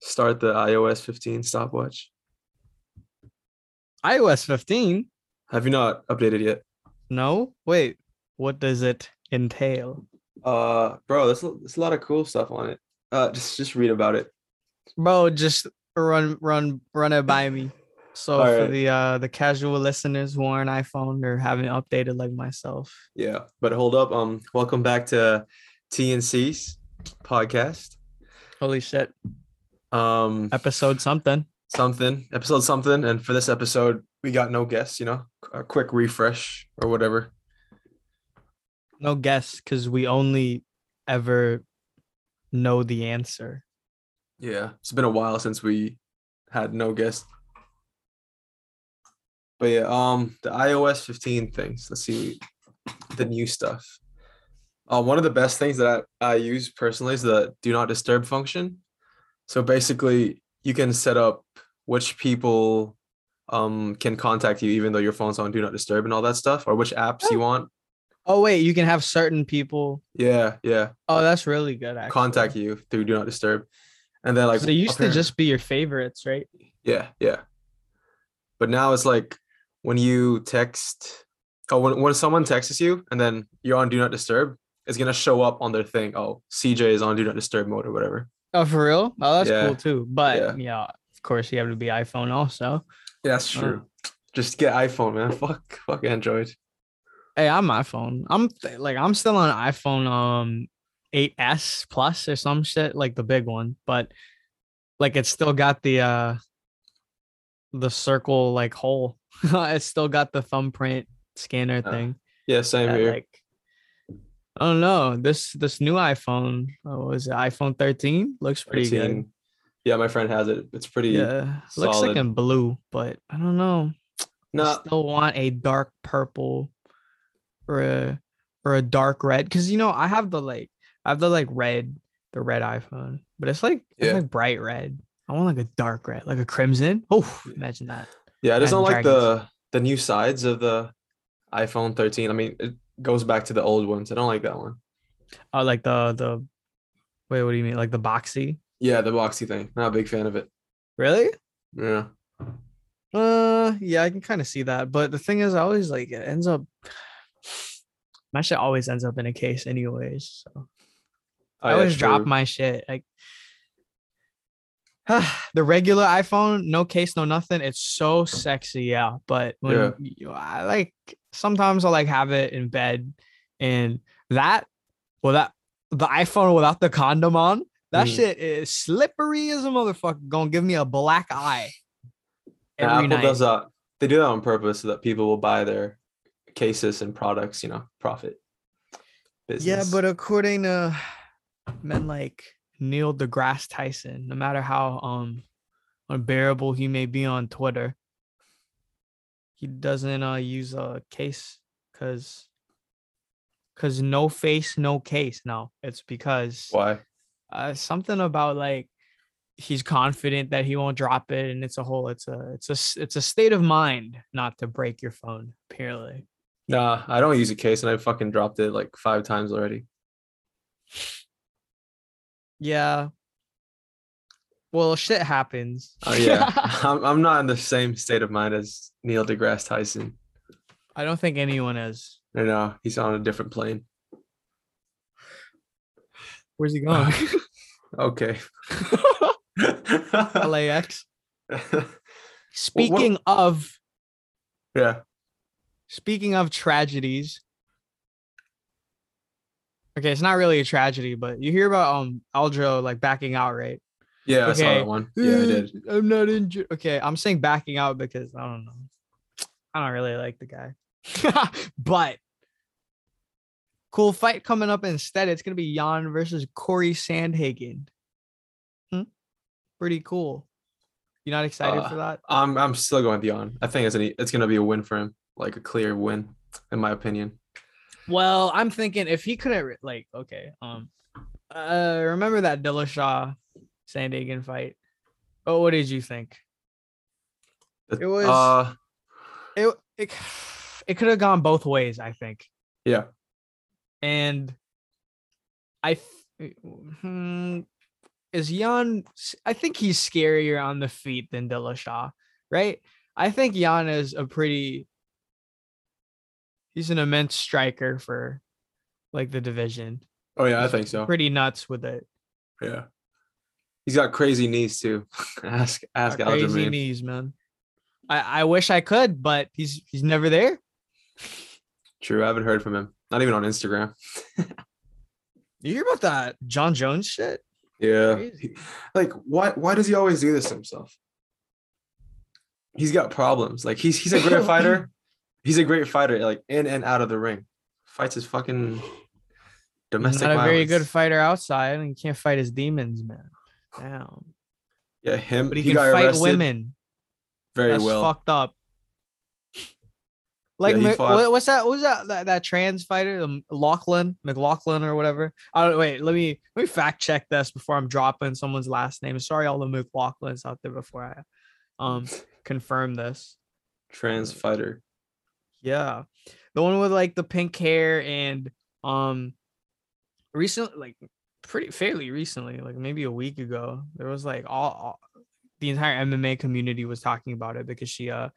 start the iOS 15 stopwatch. iOS 15? Have you not updated yet? No. Wait. What does it entail? Uh, bro, there's a, there's a lot of cool stuff on it. Uh, just just read about it. Bro, just run run run it by me. So All for right. the uh the casual listeners who are an iPhone or haven't updated like myself. Yeah, but hold up. Um, welcome back to TNC's podcast. Holy shit. Um, Episode something. something episode something, and for this episode, we got no guests. You know, a quick refresh or whatever. No guess because we only ever know the answer. Yeah, it's been a while since we had no guest. But yeah, um, the iOS 15 things. Let's see the new stuff. Uh, one of the best things that I, I use personally is the do not disturb function. So basically, you can set up which people um can contact you even though your phone's on do not disturb and all that stuff, or which apps you want. Oh wait, you can have certain people. Yeah, yeah, Oh, that's really good. Actually. contact you through do not disturb, and then like So they used to just be your favorites, right? Yeah, yeah. But now it's like when you text, oh, when, when someone texts you and then you're on Do Not Disturb, it's gonna show up on their thing. Oh, CJ is on Do Not Disturb mode or whatever. Oh, for real? Oh, that's Yeah. cool too. But Yeah. of course you have to be iPhone also. Yeah, that's true. Just get iPhone, man. Fuck, fuck Android. Hey, I'm iPhone. I'm th- like I'm still on iPhone um 8s plus or some shit like the big one, but like it's still got the uh the circle like hole. it's still got the thumbprint scanner Uh, thing. Yeah, same that, here. like I don't know. This this new iPhone, oh, was it iPhone 13? Looks pretty good. Yeah, my friend has it. It's pretty. Yeah, looks like solid. in blue, but I don't know. I still want a dark purple or a or a dark red because you know I have the like I have the like red the red iPhone, but it's like it's like bright red. I want like a dark red, like a crimson. Oh, imagine that. yeah, I just don't like the the new sides of the iPhone 13. I mean, it goes back to the old ones. I don't like that one. Oh, like the the wait, what do you mean? Like the boxy? Yeah, the boxy thing. Not a big fan of it. Really? Yeah. Uh, yeah, I can kind of see that. But the thing is, I always like it ends up. My shit always ends up in a case, anyways. So Oh, I always drop true. my shit. Like the regular iPhone, no case, no nothing. It's so sexy, yeah. But when Yeah. you, I like sometimes I like have it in bed, and that, well, that the iPhone without the condom on, that Mhm. shit is slippery as a motherfucker. Gonna give me a black eye. Every Apple night. does that. They do that on purpose so that people will buy their cases and products. You know, profit. Business. Yeah, but according to men like Neil deGrasse Tyson, no matter how um unbearable he may be on Twitter, he doesn't uh use a case because because no face, no case. No, it's because why? uh something about like he's confident that he won't drop it, and it's a whole it's a it's a, it's a state of mind not to break your phone. Apparently, Nah, I don't use a case, and I fucking dropped it like five times already. Yeah. Well, shit happens. Oh yeah, I'm I'm not in the same state of mind as Neil deGrasse Tyson. I don't think anyone is. I know he's on a different plane. Where's he going? Okay. LAX. Speaking of yeah. speaking of tragedies. Okay, it's not really a tragedy, but you hear about um Aljo like backing out, right? Yeah, I saw Okay. that one. Yeah, I did. "Uh, I'm not injured. Okay, I'm saying backing out because I don't know. I don't really like the guy. but cool fight coming up instead. It's gonna be Yan versus Cory Sandhagen. Hmm? Pretty cool. You not excited Uh, for that? I'm I'm still going beyond. I think it's an, it's gonna be a win for him, like a clear win, in my opinion. Well, I'm thinking if he couldn't like okay, um uh remember that Dillashaw Sandhagen fight? Oh, what did you think? It was- Uh, It it, it could have gone both ways, I think. yeah. And I th- hmm, is Yan? I think he's scarier on the feet than Dillashaw, right? I think Yan is a pretty. He's an immense striker for, like the division. Oh yeah, I think so. Pretty nuts with it. Yeah. He's got crazy knees too. ask ask Got Crazy Aljamain. knees, man. I I wish I could, but he's he's never there. True, I haven't heard from him. Not even on Instagram. You hear about that Jon Jones shit? Yeah. Crazy. Like why why does he always do this to himself? He's got problems. Like he's he's a great fighter. He's a great fighter, like in and out of the ring. Fights his fucking domestic not a very good fighter outside, and he can't fight his demons, man. Damn. Yeah, him. But he, he, can fight arrested women. very That's well. fucked up. Like fought- what- what's that? What's that, that? That trans fighter, um, Lachlan, McLaughlin, or whatever. Oh wait, let me let me fact check this before I'm dropping someone's last name. Sorry, all the McLaughlins out there before I um confirm this. Trans fighter. Yeah, the one with like the pink hair and um, recently, like pretty fairly recently, like maybe a week ago, there was like all, all the entire MMA community was talking about it because she uh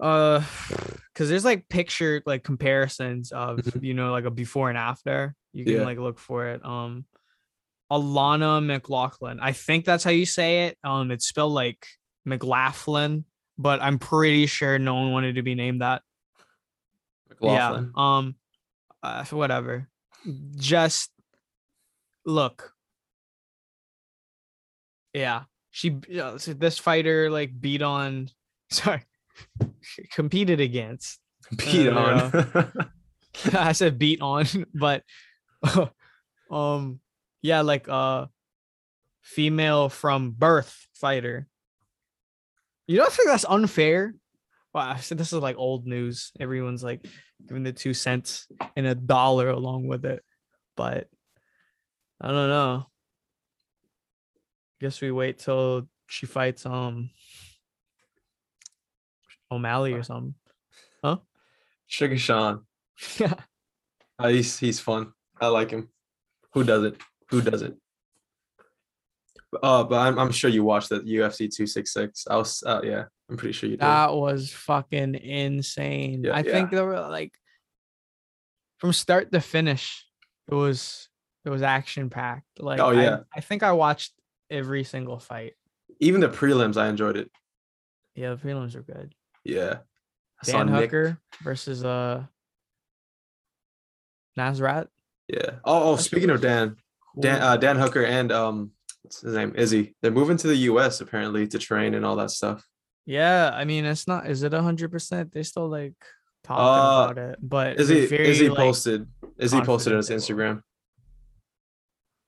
uh because there's like picture like comparisons of Mhm. you know like a before and after. You can Yeah. like look for it. Um alana mclaughlin. I think that's how you say it. Um it's spelled like mclaughlin but i'm pretty sure no one wanted to be named that McLaughlin. yeah um uh, whatever just look yeah she uh, this fighter like beat on sorry competed against Beat on. I said beat on, but um yeah, like uh female from birth fighter. You don't think that's unfair? Wow, so this is like old news. Everyone's like giving the two cents and a dollar along with it. But I don't know. Guess we wait till she fights um O'Malley or something. Huh? Sugar Sean. Yeah. Uh, he's he's fun. I like him. Who doesn't? Who doesn't? Uh, but I'm I'm sure you watched that UFC 266. I was uh, yeah, I'm pretty sure you did. That was fucking insane. Yeah, I think there were like from start to finish, it was it was action packed. Like Oh, I- yeah. I, think I watched every single fight. Even the prelims, I enjoyed it. Yeah, the prelims are good. Yeah. I Dan Nick- Hooker versus uh Nasrat. Yeah. Oh, oh speaking of Dan, Dan uh, Dan Hooker and um what's his name? Izzy. They're moving to the US apparently to train and all that stuff. yeah, I mean it's not is it hundred percent? They're still like talking Uh, about it. But Izzy they're very, Izzy like, posted Izzy posted on his they. Instagram.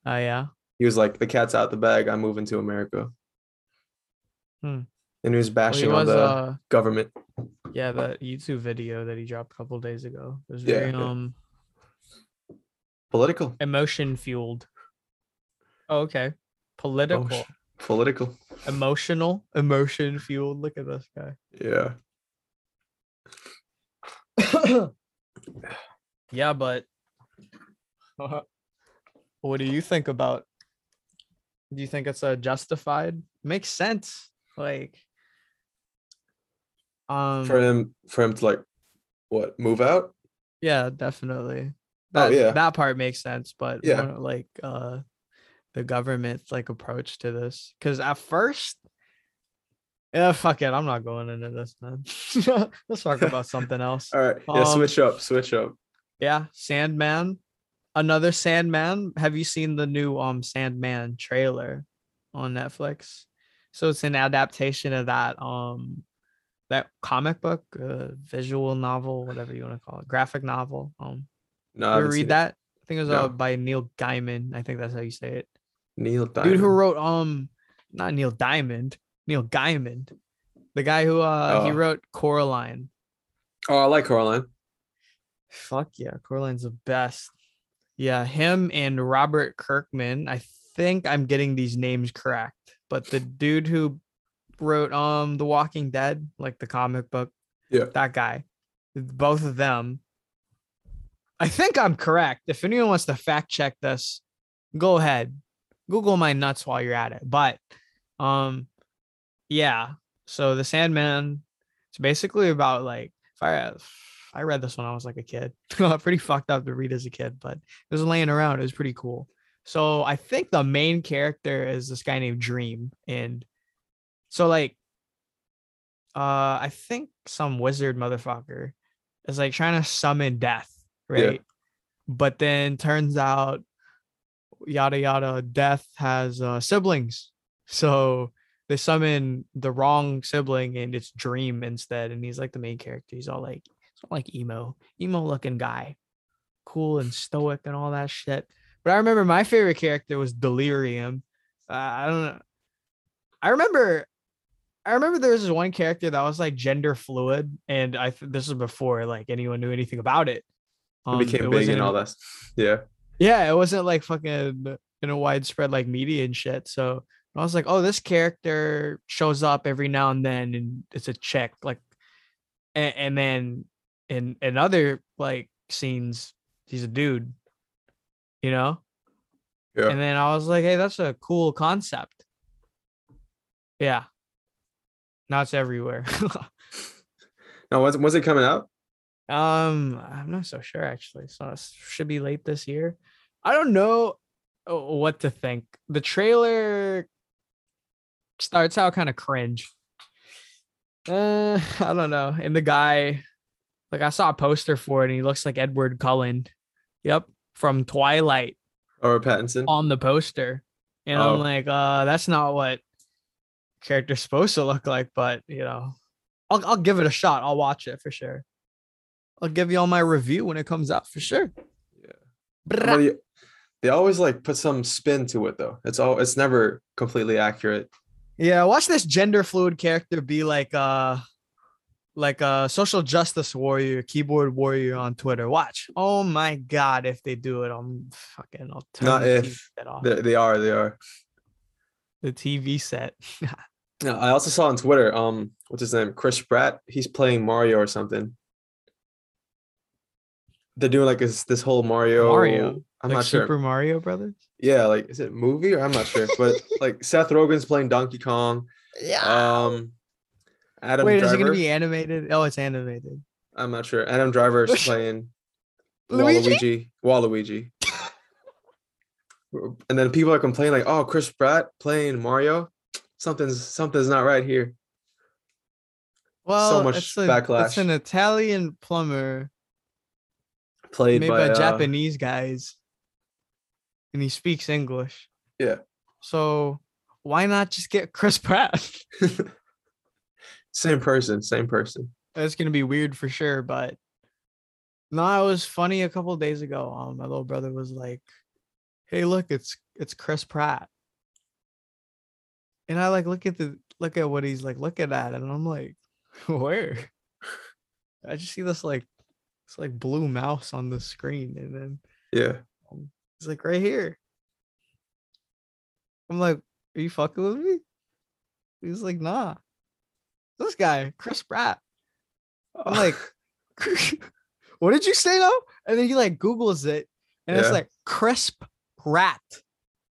Oh yeah. He was like, "The cat's out the bag. I'm moving to America." Hmm. And he was Well, bashing he on the uh government. Yeah, the YouTube video that he dropped a couple days ago it was Yeah, very yeah. um Political. emotion fueled. Oh, okay. Political, sh- Political. emotional, emotion fueled. Look at this guy. Yeah. yeah, but what do you think about? Do you think it's a justified? Makes sense. Like, um, For him for him to like what, move out? Yeah, definitely. Oh, That, yeah. that part makes sense, but Yeah. like uh the government's like approach to this. Cause at first, yeah, fuck it. I'm not going into this, man. Let's talk about something else. All right. Yeah, Um, switch up, switch up. Yeah, Sandman. Another Sandman. Have you seen the new um Sandman trailer on Netflix? So it's an adaptation of that um that comic book, uh, visual novel, whatever you want to call it, graphic novel. Um No, I you ever haven't read it. that? I think it was uh, by Neil Gaiman. I think that's how you say it. Neil Diamond. Dude who wrote um not Neil Diamond, Neil Gaiman. The guy who uh he Oh. wrote Coraline. Oh, I like Coraline. Fuck yeah, Coraline's the best. Yeah, him and Robert Kirkman. I think I'm getting these names correct, but the dude who wrote um The Walking Dead, like the comic book, Yeah. that guy, both of them. I think I'm correct. If anyone wants to fact check this, go ahead. Google my nuts while you're at it. But um yeah. So the Sandman, it's basically about like if I I read this when I was like a kid. pretty fucked up to read as a kid, but it was laying around. It was pretty cool. So I think the main character is this guy named Dream. And so like uh I think some wizard motherfucker is like trying to summon death, right? Yeah. But then turns out yada yada death has uh, siblings. So they summon the wrong sibling and it's Dream instead. And he's like the main character. He's all like it's like emo, emo looking guy, cool and stoic and all that shit. But I remember my favorite character was Delirium. Uh, I don't know. I remember, I remember there was this one character that was like gender fluid, and I th- this was before like anyone knew anything about it. Um, it became it big and all that. Yeah. Yeah, it wasn't like fucking in a widespread like media and shit. So I was like, oh, this character shows up every now and then, and it's a check. Like, and, and then in in other like scenes, he's a dude, you know. Yeah. And then I was like, hey, that's a cool concept. Yeah. Now it's everywhere. now, was was it coming out? Um, I'm not so sure actually. So it should be late this year. I don't know uh, what to think. The trailer starts out kind of cringe. Uh, I don't know. And the guy like I saw a poster for it, and he looks like Edward Cullen. Yep, from Twilight. Or Pattinson on the poster, and oh. I'm like, uh, that's not what character's supposed to look like. But you know, I'll I'll give it a shot. I'll watch it for sure. I'll give you all my review when it comes out for sure. Yeah. Well, they always like put some spin to it though. It's all it's never completely accurate. Yeah, watch this gender fluid character be like uh like a social justice warrior, keyboard warrior on Twitter. Watch. Oh my god, if they do it, I'm fucking. I'll turn Not if they, they are. They are. The TV set. yeah, I also saw on Twitter. Um, what's his name? Chris Pratt. He's playing Mario or something. They're doing like this this whole Mario. Mario. I'm like not Super sure. Super Mario Brothers. Yeah, like is it movie or I'm not sure, but like Seth Rogen's playing Donkey Kong. Yeah. Um, Adam Wait, Driver. is it going to be animated? Oh, it's animated. I'm not sure. Adam Driver is playing Luigi? Waluigi. Waluigi. and then people are complaining like, "Oh, Chris Pratt playing Mario. Something's something's not right here." Well, so much it's a, backlash. It's an Italian plumber played made by, by uh, Japanese guys, and he speaks English. Yeah. So why not just get Chris Pratt? Same person, same person. That's gonna be weird for sure, but no, it was funny a couple days ago. Um, my little brother was like, "Hey, look, it's it's Chris Pratt," and I like look at the look at what he's like looking at, and I'm like, "Where?" I just see this like it's like blue mouse on the screen, and then yeah, um, it's like right here. I'm like, "Are you fucking with me?" He's like, "Nah." this guy, Chris Pratt. I'm like, what did you say though? And then he like Googles it and yeah. it's like crisp rat.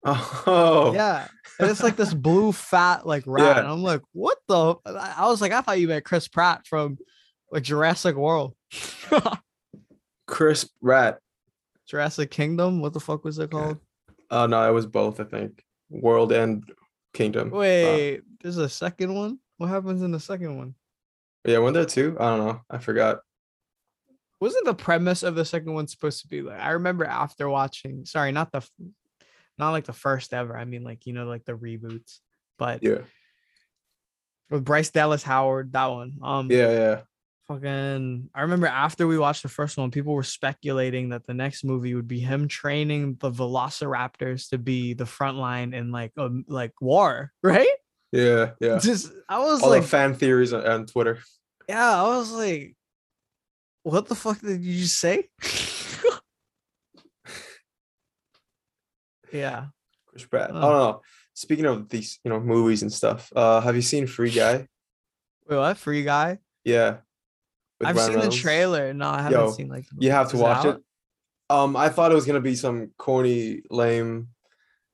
Oh yeah. And it's like this blue fat like rat. Yeah. And I'm like, what the I was like, I thought you meant Chris Pratt from like Jurassic World. crisp rat. Jurassic Kingdom? What the fuck was it called? Oh uh, no, it was both, I think. World and Kingdom. Wait, uh, there's a second one? What happens in the second one? Yeah, when there two? I don't know. I forgot. Wasn't the premise of the second one supposed to be like? I remember after watching. Sorry, not the, not like the first ever. I mean, like you know, like the reboots. But yeah, with Bryce Dallas Howard, that one. Um. Yeah, yeah. Fucking, I remember after we watched the first one, people were speculating that the next movie would be him training the Velociraptors to be the front line in like a like war, right? Yeah, yeah. Just I was All like fan theories on, on Twitter. Yeah, I was like, what the fuck did you just say? yeah. Chris Pratt. Oh. I don't know. Speaking of these, you know, movies and stuff, uh, have you seen Free Guy? Wait, what? Free Guy? Yeah. I've Ryan seen Reynolds. the trailer. No, I haven't Yo, seen like. You have to watch it. Um, I thought it was gonna be some corny, lame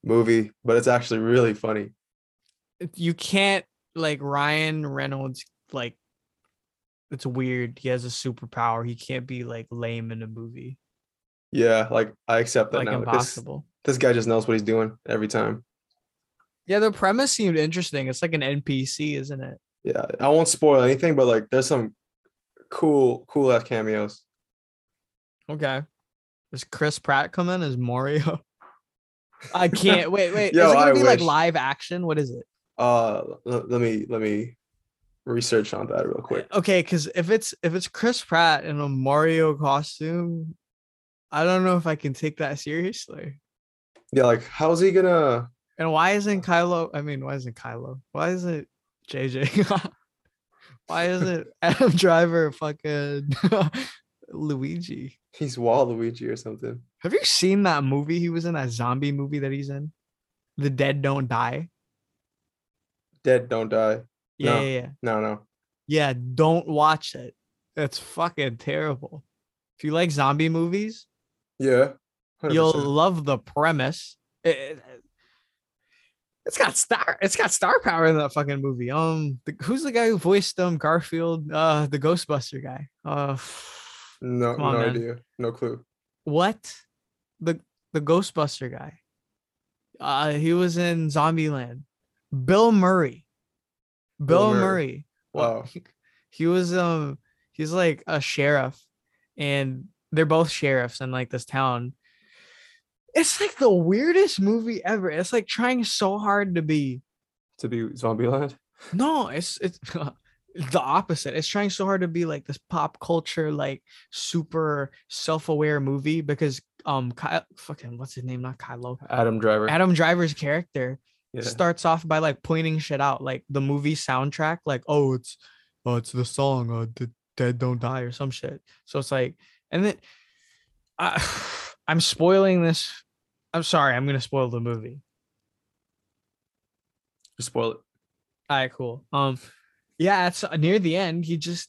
movie, but it's actually really funny. You can't like Ryan Reynolds like it's weird. He has a superpower. He can't be like lame in a movie. Yeah, like I accept that Like now. This, impossible. this guy just knows what he's doing every time. Yeah, the premise seemed interesting. It's like an NPC, isn't it? Yeah, I won't spoil anything, but like there's some cool, cool ass cameos. Okay. Does Chris Pratt come in as Mario? I can't wait, wait. Yo, is it gonna I be like live action? What is it? Uh, l- let me let me research on that real quick. Okay, because if it's if it's Chris Pratt in a Mario costume, I don't know if I can take that seriously. Yeah, like how's he gonna? And why isn't Kylo? I mean, why isn't Kylo? Why is it JJ? why is it Adam Driver fucking Luigi? He's Waluigi or something. Have you seen that movie he was in? That zombie movie that he's in? The Dead Don't Die. Dead don't die. Yeah, No. yeah, yeah. No, no. Yeah, don't watch it. It's fucking terrible. If you like zombie movies, Yeah. 100%. you'll love the premise. It, it- has got star. It's got star power in that fucking movie. Um, the, who's the guy who voiced um Garfield? Uh, the Ghostbuster guy. Uh, no, no man. idea. No clue. what? The the Ghostbuster guy. Uh, he was in Zombieland. Bill Murray. Bill, Bill Murray. Murray. Well, Wow. he, he was um he's like a sheriff and they're both sheriffs in like this town. It's like the weirdest movie ever. It's like trying so hard to be To be Zombieland. no, it's it's the opposite. It's trying so hard to be like this pop culture, like super self-aware movie because um Ky- fucking what's his name? Not Kylo. Adam Driver. Adam Driver's character yeah. starts off by like pointing shit out, like the movie soundtrack, like oh it's oh it's the song uh the dead don't die or some shit. So it's like, and then I I'm spoiling this. I'm sorry, I'm gonna spoil the movie. Spoil it. All right, cool. Um, yeah, it's near the end. He just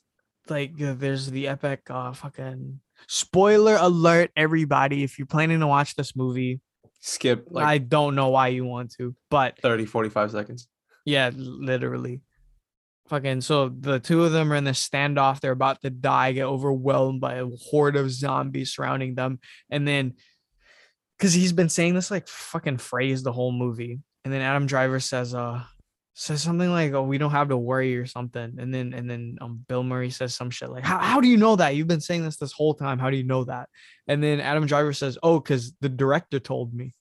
like uh, there's the epic uh fucking spoiler alert, everybody. If you're planning to watch this movie, Skip like I don't know why you want to, but 30, 45 seconds. Yeah, literally. Fucking so the two of them are in this standoff. They're about to die, get overwhelmed by a horde of zombies surrounding them. And then because he's been saying this like fucking phrase the whole movie. And then Adam Driver says, uh, says something like, Oh, we don't have to worry or something. And then and then um Bill Murray says some shit like, How how do you know that? You've been saying this this whole time. How do you know that? And then Adam Driver says, Oh, because the director told me.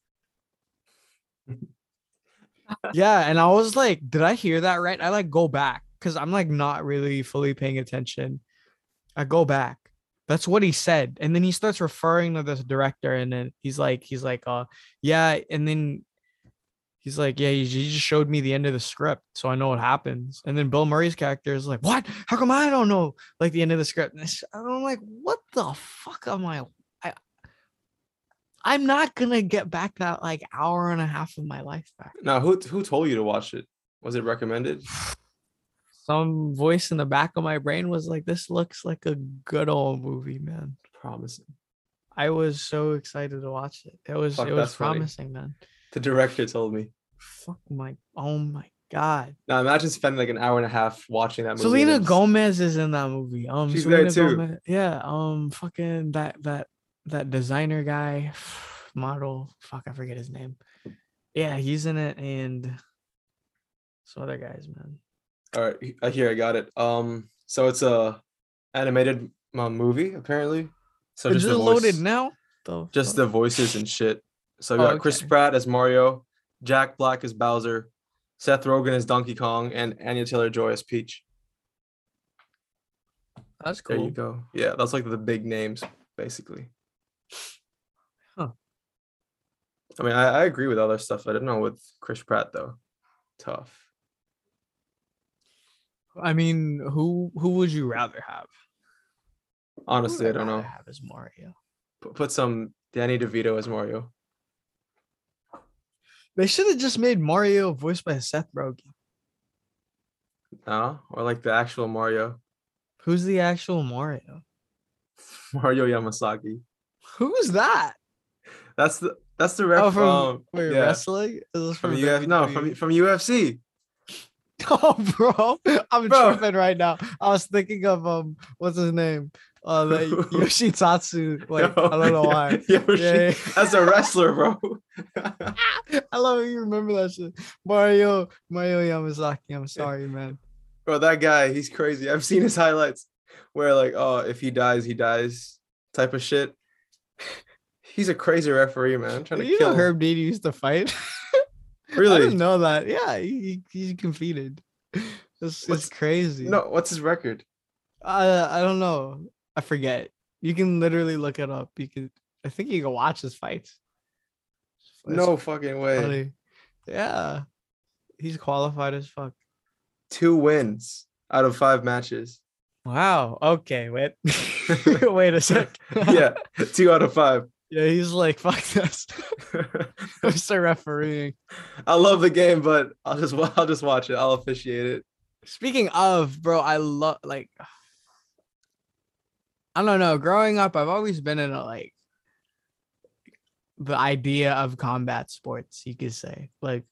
yeah and i was like did i hear that right i like go back because i'm like not really fully paying attention i go back that's what he said and then he starts referring to this director and then he's like he's like uh yeah and then he's like yeah he just showed me the end of the script so i know what happens and then bill murray's character is like what how come i don't know like the end of the script and i'm like what the fuck am i I, I'm not gonna get back that like hour and a half of my life back. Now, who who told you to watch it? Was it recommended? some voice in the back of my brain was like, "This looks like a good old movie, man." Promising. I was so excited to watch it. It was Fuck, it was that's funny. promising, man. The director told me. Fuck my oh my god. Now imagine spending like an hour and a half watching that movie. Selena Gomez is in that movie. Um, She's there too. Gomez- yeah. Um, fucking that that that designer guy, model. Fuck, I forget his name. Yeah, he's in it, and some other guys, man. All right, I here I got it. Um, so it's a animated uh, movie apparently. So It's just just the loaded voice, now. Though. just the voices and shit. So we Oh, got Chris. Pratt as Mario, Jack Black as Bowser, Seth Rogen as Donkey Kong, and Anya Taylor Joy as Peach. That's cool. There you go. Yeah, that's like the big names basically. Huh. I mean, I, I agree with other stuff. I don't know with Chris Pratt though. Tough. I mean, who who would you rather have? Honestly, I don't know. rather Have as Mario. Put, put some Danny DeVito as Mario. They should have just made Mario voiced by Seth Rogen. No, or like the actual Mario, Who's the actual Mario? Mario Yamasaki. Who's that? That's the That's the ref. Oh, from um, wait, yeah, wrestling? Is this from from UFC. No, from from UFC. Oh, bro, I'm Bro. tripping right now. I was thinking of um, what's his name? Uh, the Yoshitatsu. Wait, I don't know why. Yoshi, Yeah, yeah. That's a wrestler, bro. I love you remember that shit. Mario, Mario Yamasaki. I'm sorry, man. bro, that guy, he's crazy. I've seen his highlights where like, oh, if he dies, he dies type of shit. He's a crazy referee, man. Trying to you kill know. Herb Deedy used to fight. I Really? didn't know that. Yeah, he he, he competed. It's, it's crazy. No, what's his record? Uh, I don't know. I forget. You can literally look it up. You can. I think you can watch his fights. It's No fucking way. funny. Yeah, he's qualified as fuck. Two wins out of five matches. Wow. Okay. Wait. wait a sec. yeah, two out of five. Yeah. He's like, fuck this. I'm start refereeing. I love the game, but I'll just I'll just watch it. I'll officiate it. Speaking of, bro, I love like I don't know. Growing up, I've always been in a like the idea of combat sports, you could say. Like,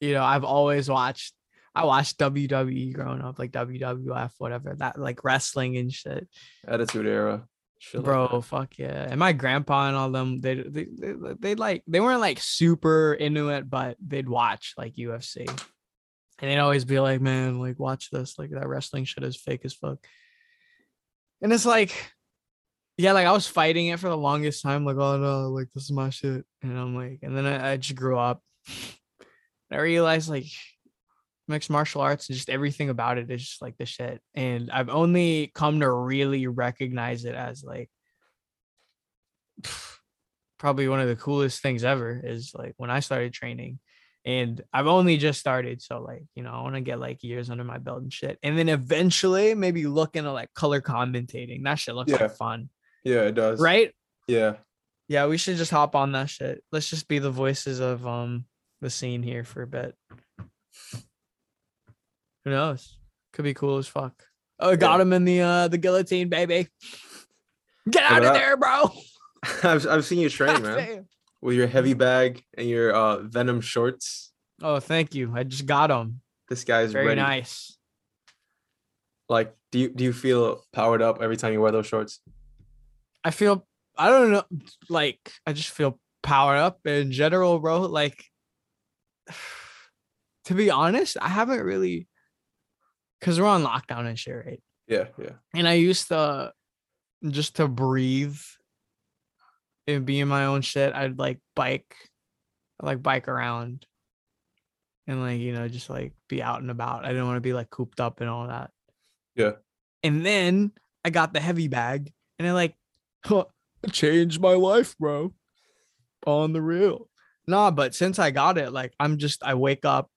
you know, I've always watched I watched WWE growing up, like WWF, whatever, that like wrestling and shit. Attitude era. Like Bro, that. fuck yeah. And my grandpa and all them, they they they they like they weren't like super into it, but they'd watch like UFC. And they'd always be like, man, like watch this. Like that wrestling shit is fake as fuck. And it's like, yeah, like I was fighting it for the longest time, like, oh no, like this is my shit. And I'm like, and then I, I just grew up. And I realized like mixed martial arts and just everything about it is just like the shit. And I've only come to really recognize it as like probably one of the coolest things ever is like when I started training. And I've only just started. So like, you know, I want to get like years under my belt and shit. And then eventually maybe look into like color commentating. That shit looks Yeah. like fun. Yeah, it does. Right? Yeah. Yeah, we should just hop on that shit. Let's just be the voices of um the scene here for a bit. Who knows? Could be cool as fuck. Oh, got him in the uh the guillotine, baby. Get out of there, bro. I've I've seen you train, man, with your heavy bag and your uh Venom shorts. Oh, thank you. I just got him. This guy's Very ready. nice. Like, do you do you feel powered up every time you wear those shorts? I feel I don't know, like I just feel powered up in general, bro. Like to be honest, I haven't really because we're on lockdown and shit, right? Yeah, yeah. and I used to just to breathe and be in my own shit. I'd like bike, I'd like bike around, and like you know just like be out and about. I didn't want to be like cooped up and all that. Yeah. And then I got the heavy bag, and I like huh, changed my life, bro. On the real. Nah, but since I got it, like I'm just I wake up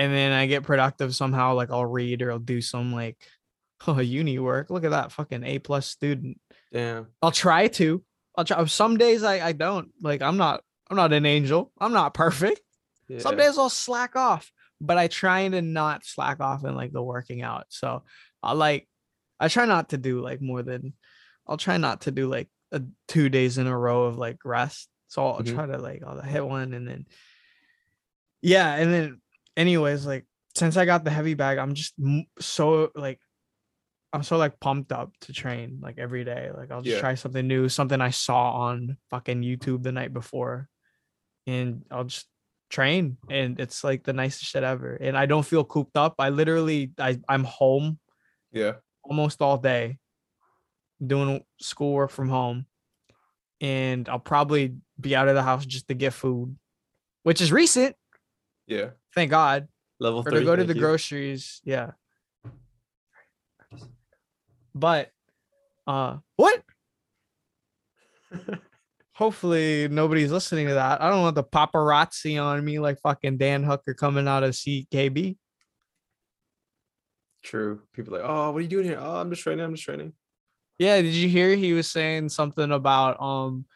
and then I get productive somehow. Like I'll read or I'll do some like oh uni work. Look at that fucking A plus student. Damn. I'll try to. I'll try. Some days I I don't like. I'm not. I'm not an angel. I'm not perfect. Yeah. Some days I'll slack off, but I try to not slack off in like the working out. So I like. I try not to do like more than. I'll try not to do like a two days in a row of like rest. So I'll Mhm. try to like I'll hit one and then. Yeah, and then anyways, like since I got the heavy bag, I'm just m- so like I'm so like pumped up to train like every day. Like I'll just Yeah. try something new, something I saw on fucking YouTube the night before, and I'll just train. And it's like the nicest shit ever. And I don't feel cooped up. I literally I I'm home Yeah. almost all day, doing schoolwork from home, and I'll probably be out of the house just to get food, which is recent. Yeah. Thank God Level or three. to go to the you. groceries. Yeah. But uh what? Hopefully nobody's listening to that. I don't want the paparazzi on me like fucking Dan Hooker coming out of CKB. True. People are like, oh, what are you doing here? Oh, I'm just training. I'm just training. Yeah, did you hear he was saying something about um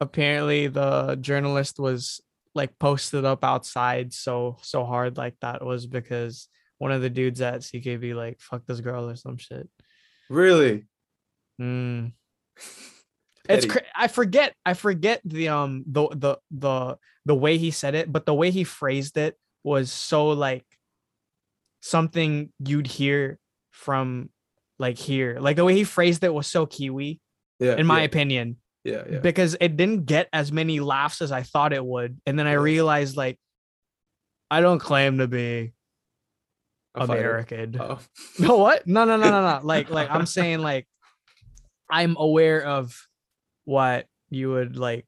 apparently the journalist was like posted up outside so so hard like that was because one of the dudes at CKB like fuck this girl or some shit. Really? Mm. It's cra- I forget I forget the um the the the the way he said it, but the way he phrased it was so like something you'd hear from like here. Like the way he phrased it was so Kiwi, yeah, in my yeah, opinion, yeah, yeah. because it didn't get as many laughs as I thought it would. And then I realized like I don't claim to be A. American. Oh. No, what? No, no, no, no, no. Like, like I'm saying, like, I'm aware of what you would like,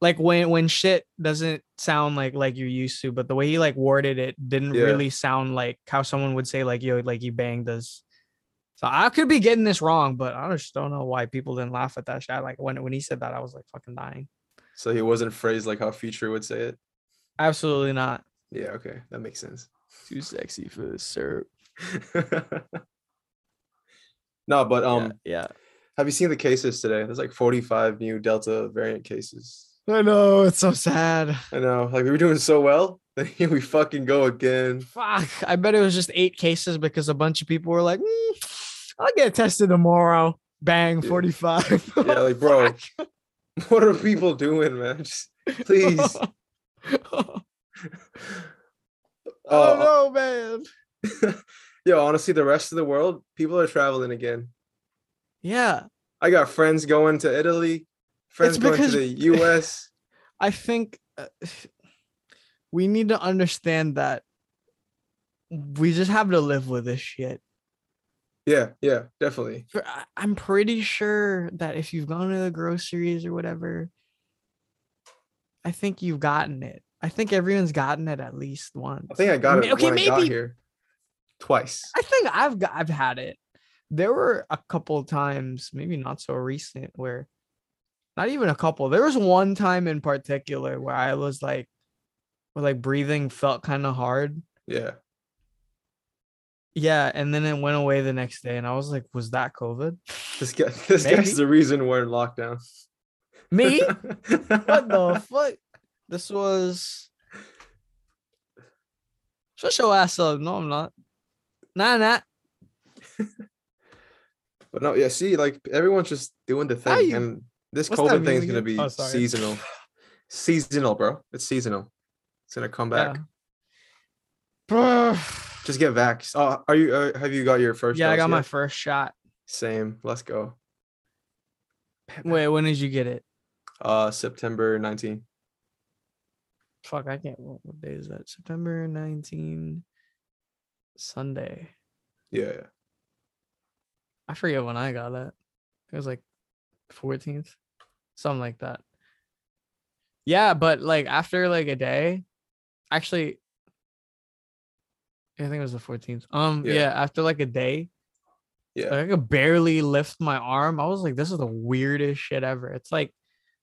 like when when shit doesn't sound like like you're used to, but the way he like worded it didn't Yeah. really sound like how someone would say like yo like you banged us. So I could be getting this wrong, but I just don't know why people didn't laugh at that shit. Like when when he said that, I was like fucking dying. So he wasn't phrased like how Future would say it. Absolutely not. Yeah, okay, that makes sense. Too sexy for the syrup. no, but um, yeah. have you seen the cases today? There's like 45 new Delta variant cases. I know it's so sad. I know, like we were doing so well, then here we fucking go again. Fuck. I bet it was just eight cases because a bunch of people were like, "Mm, I'll get tested tomorrow. Bang, Yeah. 45. Yeah, like, bro, What are people doing, man? Just please. oh Uh, no, man. Yo, honestly, the rest of the world, people are traveling again. Yeah. I got friends going to Italy, friends going to the US. I think uh, we need to understand that we just have to live with this shit. Yeah, yeah, definitely. I'm pretty sure that if you've gone to the groceries or whatever, I think you've gotten it. I think everyone's gotten it at least once. I think I got it okay, when I got here twice. I think I've got I've had it. There were a couple times, maybe not so recent, where not even a couple. There was one time in particular where I was like, where like breathing felt kind of hard. Yeah. Yeah, and then it went away the next day, and I was like, was that COVID? This guy this Maybe. guy's the reason we're in lockdown. Me? what the fuck? This was. Shut your ass up. No, I'm not. Nah, nah. But no, yeah, see, like everyone's just doing the thing. you- And this what's COVID thing is gonna be Oh, seasonal. Seasonal, bro. It's seasonal. It's gonna come back. Yeah. Just get vaxxed. Oh, are you? Uh, have you got your first? yeah, I got my first shot. Same. Let's go. Wait, when did you get it? Uh, September 19. Fuck, I can't. What, what day is that? September 19, Sunday. Yeah, yeah. I forget when I got it. It was like 14th, something like that. Yeah, but like after like a day, actually, I think it was the 14th. Um, Yeah. yeah, after like a day, Yeah. like, I could barely lift my arm. I was like, this is the weirdest shit ever. It's like,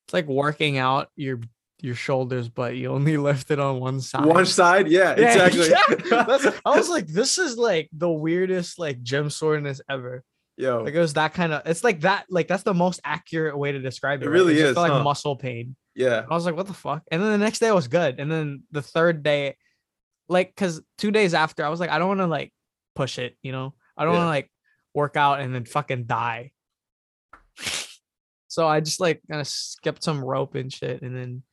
it's like working out your your shoulders, but you only lift it on one side. One side, yeah, Yeah, exactly. yeah, I was like, this is like the weirdest like gym soreness ever. Yo, Like it was that kind of. It's like that. Like that's the most accurate way to describe it. It right? really just is, felt like huh? muscle pain. yeah, I was like, what the fuck? And then the next day I was good. And then the third day, like, cause two days after, I was like, I don't want to like push it. You know, I don't Yeah. want to like work out and then fucking die. so I just like kind of skipped some rope and shit, and then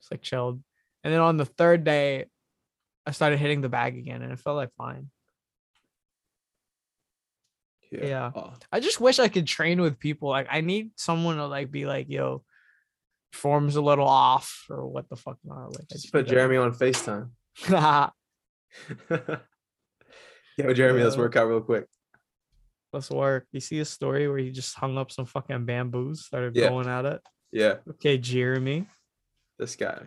just like chilled. And then on the third day, I started hitting the bag again, and it felt like fine. Yeah. Oh, I just wish I could train with people. Like I need someone to like be like, yo, form's a little off or what the fuck not. Like just put Jeremy on Facetime. That. Yo, Jeremy, let's work out real quick. Let's work. You see a story where he just hung up some fucking bamboos, started Yeah. going at it. Yeah, Okay, Jeremy. this guy.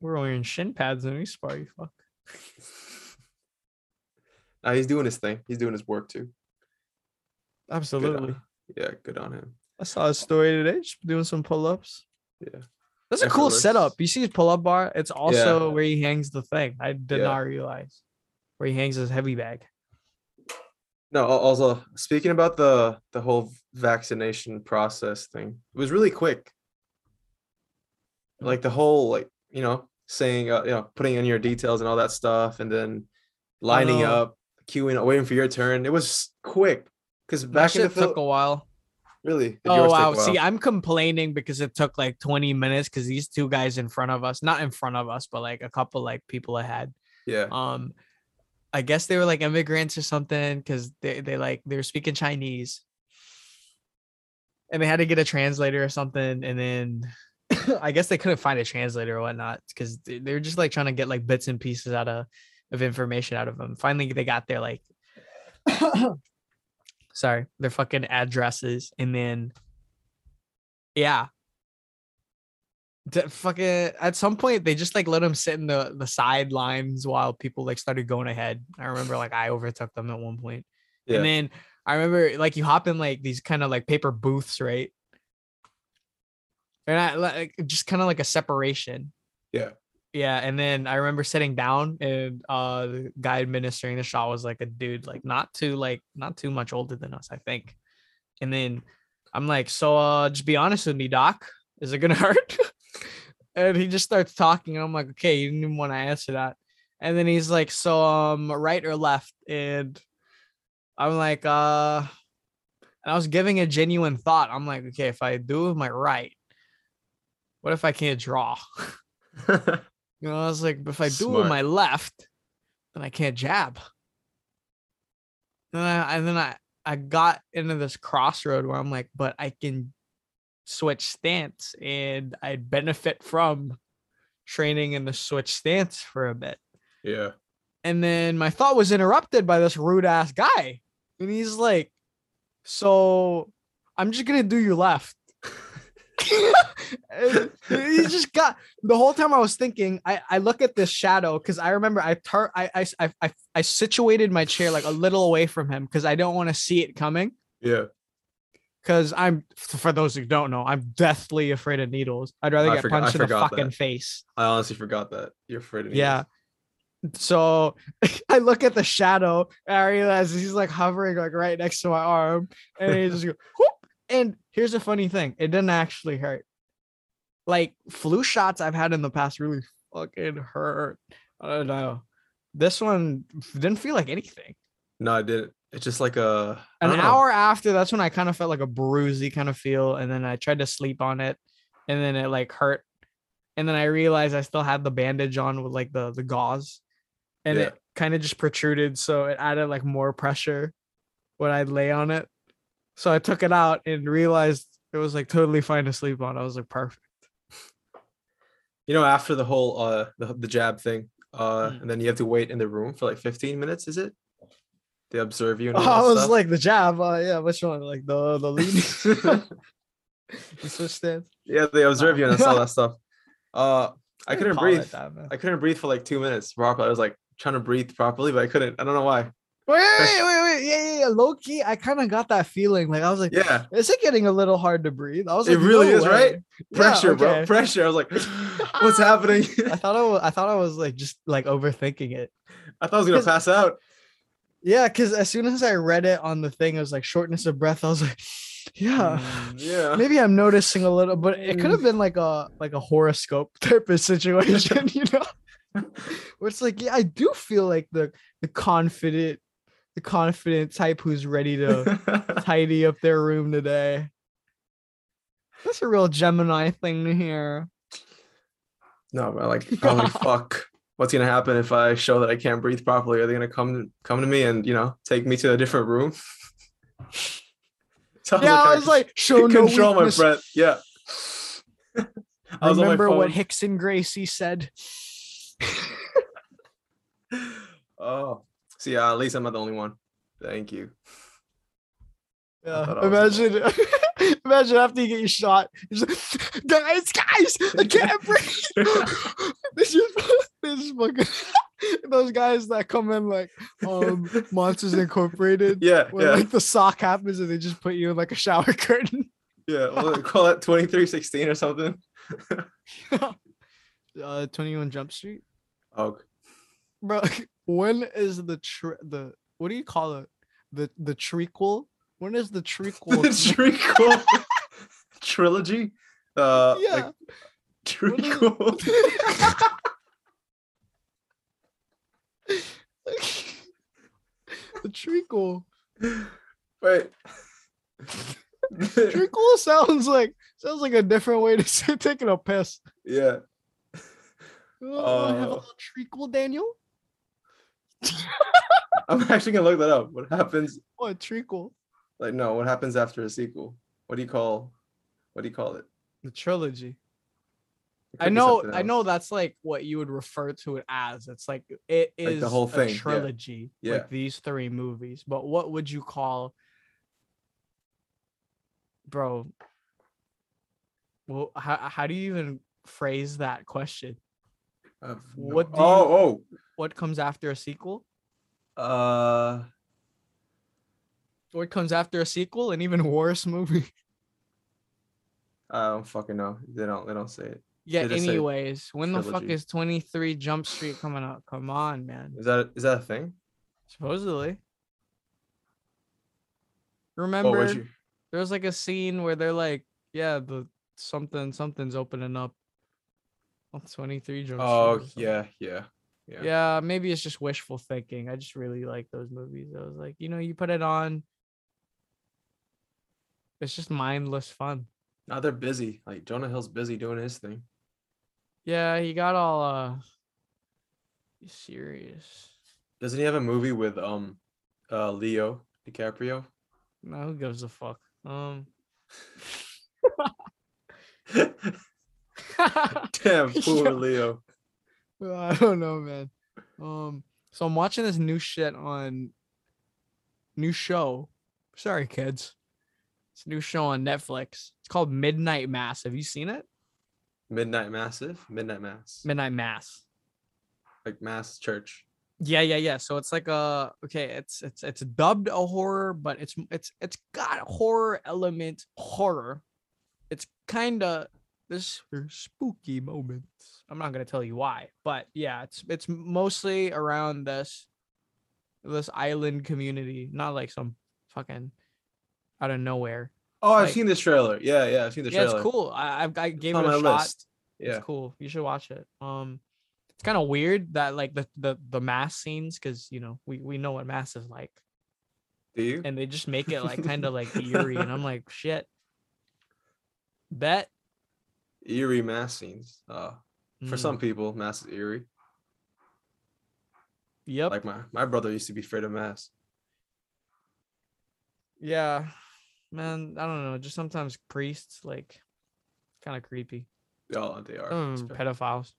We're wearing shin pads and we spar you fuck. Nah, he's doing his thing. He's doing his work too. Good Absolutely. yeah, good on him. I saw a story today, just doing some pull-ups. Yeah. That's a cool setup. You see his pull-up bar? It's also where he hangs the thing. I did Yeah. not realize where he hangs his heavy bag. No, also speaking about the the whole vaccination process thing, it was really quick. Like the whole like you know saying uh, you know putting in your details and all that stuff, and then lining know. up, queuing, waiting for your turn. It was quick because back in the took Phil- a while. Really? Oh wow! See, I'm complaining because it took like 20 minutes because these two guys in front of us, not in front of us, but like a couple like people ahead. yeah. Um, I guess they were like immigrants or something because they they like they were speaking Chinese, and they had to get a translator or something, and then I guess they couldn't find a translator or whatnot because they, they were just like trying to get like bits and pieces out of of information out of them. Finally, they got their like, sorry, their fucking addresses, and then yeah. Fucking at some point they just like let them sit in the the sidelines while people like started going ahead. I remember like I overtook them at one point. Yeah. And then I remember like you hop in like these kind of like paper booths, right? And I like just kind of like a separation. Yeah. Yeah. And then I remember sitting down and uh the guy administering the shot was like a dude, like not too like not too much older than us, I think. And then I'm like, so uh just be honest with me, Doc. Is it gonna hurt? and he just starts talking, and I'm like, okay, you didn't even want to answer that. And then he's like, so um right or left? And I'm like, uh and I was giving a genuine thought. I'm like, okay, if I do with my right, what if I can't draw? You know, I was like, if I do with my left, then I can't jab. And, I, and then I, I got into this crossroad where I'm like, but I can switch stance and I'd benefit from training in the switch stance for a bit. yeah. And then my thought was interrupted by this rude ass guy. And he's like, So I'm just going to do your left. He just got the whole time I was thinking, I, I look at this shadow because I remember I, tur- I, I, I, I, I situated my chair like a little away from him because I don't want to see it coming. Yeah. Because I'm, for those who don't know, I'm deathly afraid of needles. I'd rather I get forgot- I punched in the fucking that. face. I honestly forgot that. You're afraid of Yeah. So I look at the shadow and I realize he's like hovering like right next to my arm. And he just go, whoop. And here's a funny thing it didn't actually hurt. Like flu shots I've had in the past really fucking hurt. I don't know. This one didn't feel like anything. No, I didn't. It's just like a An hour after, that's when I kind of felt like a bruisey kind of feel. And then I tried to sleep on it. And then it like hurt. And then I realized I still had the bandage on with like the the gauze. And Yeah. it kind of just protruded. So it added like more pressure when I lay on it. So I took it out and realized it was like totally fine to sleep on. I was like, perfect. You know, after the whole uh the, the jab thing, uh, Mm. and then you have to wait in the room for like 15 minutes, is it? They observe you and all I was stuff? like the jab. Uh, yeah, which one? Like the the lead. stance. yeah, they observe you and all that stuff. Uh I couldn't breathe. that. I couldn't breathe for like two minutes properly. I was like trying to breathe properly, but I couldn't. I don't know why. Wait, wait, wait, wait. Yeah, yeah, yeah. Low key, I kind of got that feeling. Like I was like, Yeah, is it getting a little hard to breathe? I was like, It really no is, way. right? Yeah, pressure, bro. Pressure. I was like, what's happening? I thought I was, I thought I was like just like overthinking it. I thought I was gonna pass out. Yeah, because as soon as I read it on the thing, it was like shortness of breath. I was like, yeah. Mm, yeah. Maybe I'm noticing a little, but it could have been like a like a horoscope type of situation, you know. Where it's like, yeah, I do feel like the the confident, the confident type who's ready to tidy up their room today. That's a real Gemini thing to hear. no, but like, holy fuck. What's gonna happen if I show that I can't breathe properly? Are they gonna come come to me and you know take me to a different room? So Yeah, I was like, show no control my weakness. breath. Yeah. I my Remember what phone. Rickson Gracie said. Oh, see, yeah, at least I'm not the only one. Thank you. Yeah, thought I was imagine, imagine after you get your shot, like, guys, guys, I can't breathe. this is this is fucking those guys that come in like um Monsters Incorporated, Yeah, where yeah, like the sock happens and they just put you in like a shower curtain. yeah. We'll call it 2316 or something. uh, Twenty One Jump Street, Oh, bro. When is the tr- the what do you call it? The the trequel. When is the trequel? the trequel trilogy. Uh, yeah. like trequel. the treacle. Wait. treacle sounds like sounds like a different way to say taking a piss. yeah. Oh, I have a Uh, little treacle, Daniel. I'm actually gonna look that up. What happens? What treacle? Like, no, what happens after a sequel? What do you call? What do you call it? The trilogy. It I know, I know that's like what you would refer to it as. It's like it is the whole thing, trilogy, Yeah. like these three movies. But what would you call, bro? Well, how how do you even phrase that question? No- what do oh, oh What comes after a sequel? oh. Uh, What comes after a sequel? An even worse movie. I don't fucking know. They don't. They don't say it. Yeah. They Anyways, when the fuck is Twenty Three Jump Street coming out? Come on, man. Is that is that a thing? Supposedly. Oh, Remember, you? there was like a scene where they're like, "Yeah, the something something's opening up." On 23 Jump Street. Oh yeah, yeah, yeah. Yeah, maybe it's just wishful thinking. I just really like those movies. I was like, you know, you put it on. It's just mindless fun. Now they're busy. Like Jonah Hill's busy doing his thing. Yeah, he got all uh serious. Doesn't he have a movie with um, uh, Leo DiCaprio? No, who gives a fuck? Um Damn, poor Yo. Leo. I don't know, man. Um, so I'm watching this new shit on new show. Sorry, kids. It's a new show on Netflix. It's called Midnight Mass. Have you seen it? Midnight Massive, Midnight Mass, Midnight Mass. like Mass Church. Yeah, yeah, yeah. So it's like a okay, it's it's it's dubbed a horror, but it's it's it's got horror element horror. It's kind of this spooky moments. I'm not gonna tell you why, but yeah, it's it's mostly around this this island community, not like some fucking out of nowhere. Oh, I've Like- seen this trailer. Yeah, yeah, I've seen the yeah, trailer. it's cool. I I've, I gave It's it on a my shot. list. Yeah. It's cool. You should watch it. Um, it's kind of weird that like the the the mass scenes, because you know we we know what mass is like, Do you? and they just make it like kind of like eerie, and I'm like, shit. Bet. Eerie mass scenes. Uh, for Mm, some people, mass is eerie. Yep. Like my my brother used to be afraid of mass. yeah. Man, I don't know. Just sometimes priests like kind of creepy. Oh, they are. Some of It's 'em are fair. pedophiles.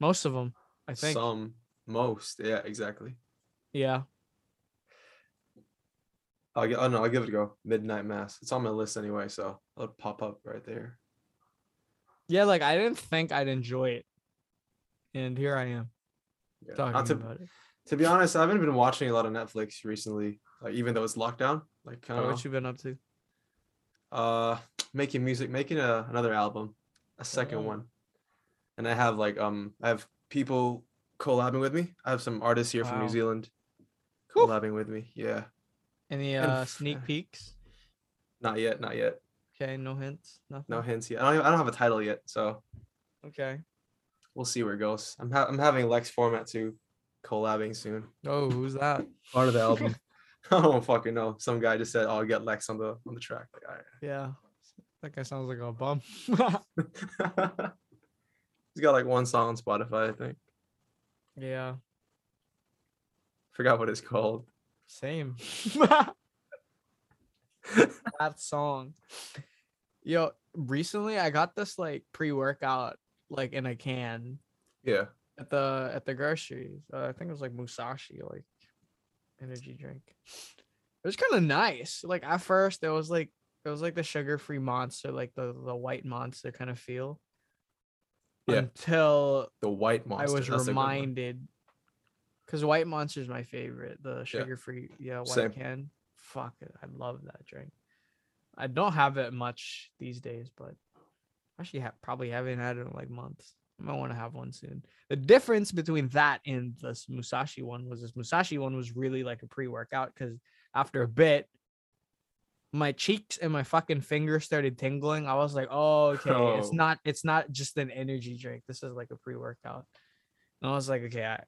Most of them, I think. Some, most. Yeah, exactly. Yeah. I'll get. Oh no, I'll give it a go. Midnight Mass. It's on my list anyway, so it'll pop up right there. Yeah. Like I didn't think I'd enjoy it, and here I am Yeah. talking Not to about it. to be honest, I haven't been watching a lot of Netflix recently. Like even though it's lockdown, like kind Oh, of what you been up to? uh making music, making a, another album, a second Oh. one, and I have like um I have people collabing with me. I have some artists here from New Zealand Woo. collabing with me. Yeah, Any uh f- sneak peeks? not yet, not yet. Okay, no hints, nothing. No hints yet. I don't. Even, I don't have a title yet, so Okay. we'll see where it goes. I'm ha- I'm having Lex Format too, collabing soon. Oh, who's that? Part of the album. I don't fucking know. Some guy just said, "Oh, I'll get Lex on the on the track." Like, all Yeah. That guy sounds like a bum. He's got like one song on Spotify, I think. yeah. Forgot what it's called. Same. that song. Yo, recently I got this like pre-workout like in a can Yeah. at the at the groceries. Uh, I think it was like Musashi like energy drink. It was kind of nice. Like at first it was like it was like the sugar-free monster, like the the white monster kind of feel. Yeah. Until The White Monster. I was that's a good one. reminded because White Monster is my favorite. The sugar free, yeah, white Same. can. Fuck it, I love that drink. I don't have it much these days, but actually ha- probably haven't had it in like months. I might want to have one soon. The difference between that and this Musashi one was this Musashi one was really like a pre-workout because after a bit, my cheeks and my fucking fingers started tingling. I was like, oh, okay, it's Oh. not it's not just an energy drink. This is like a pre-workout. And I was like, okay, I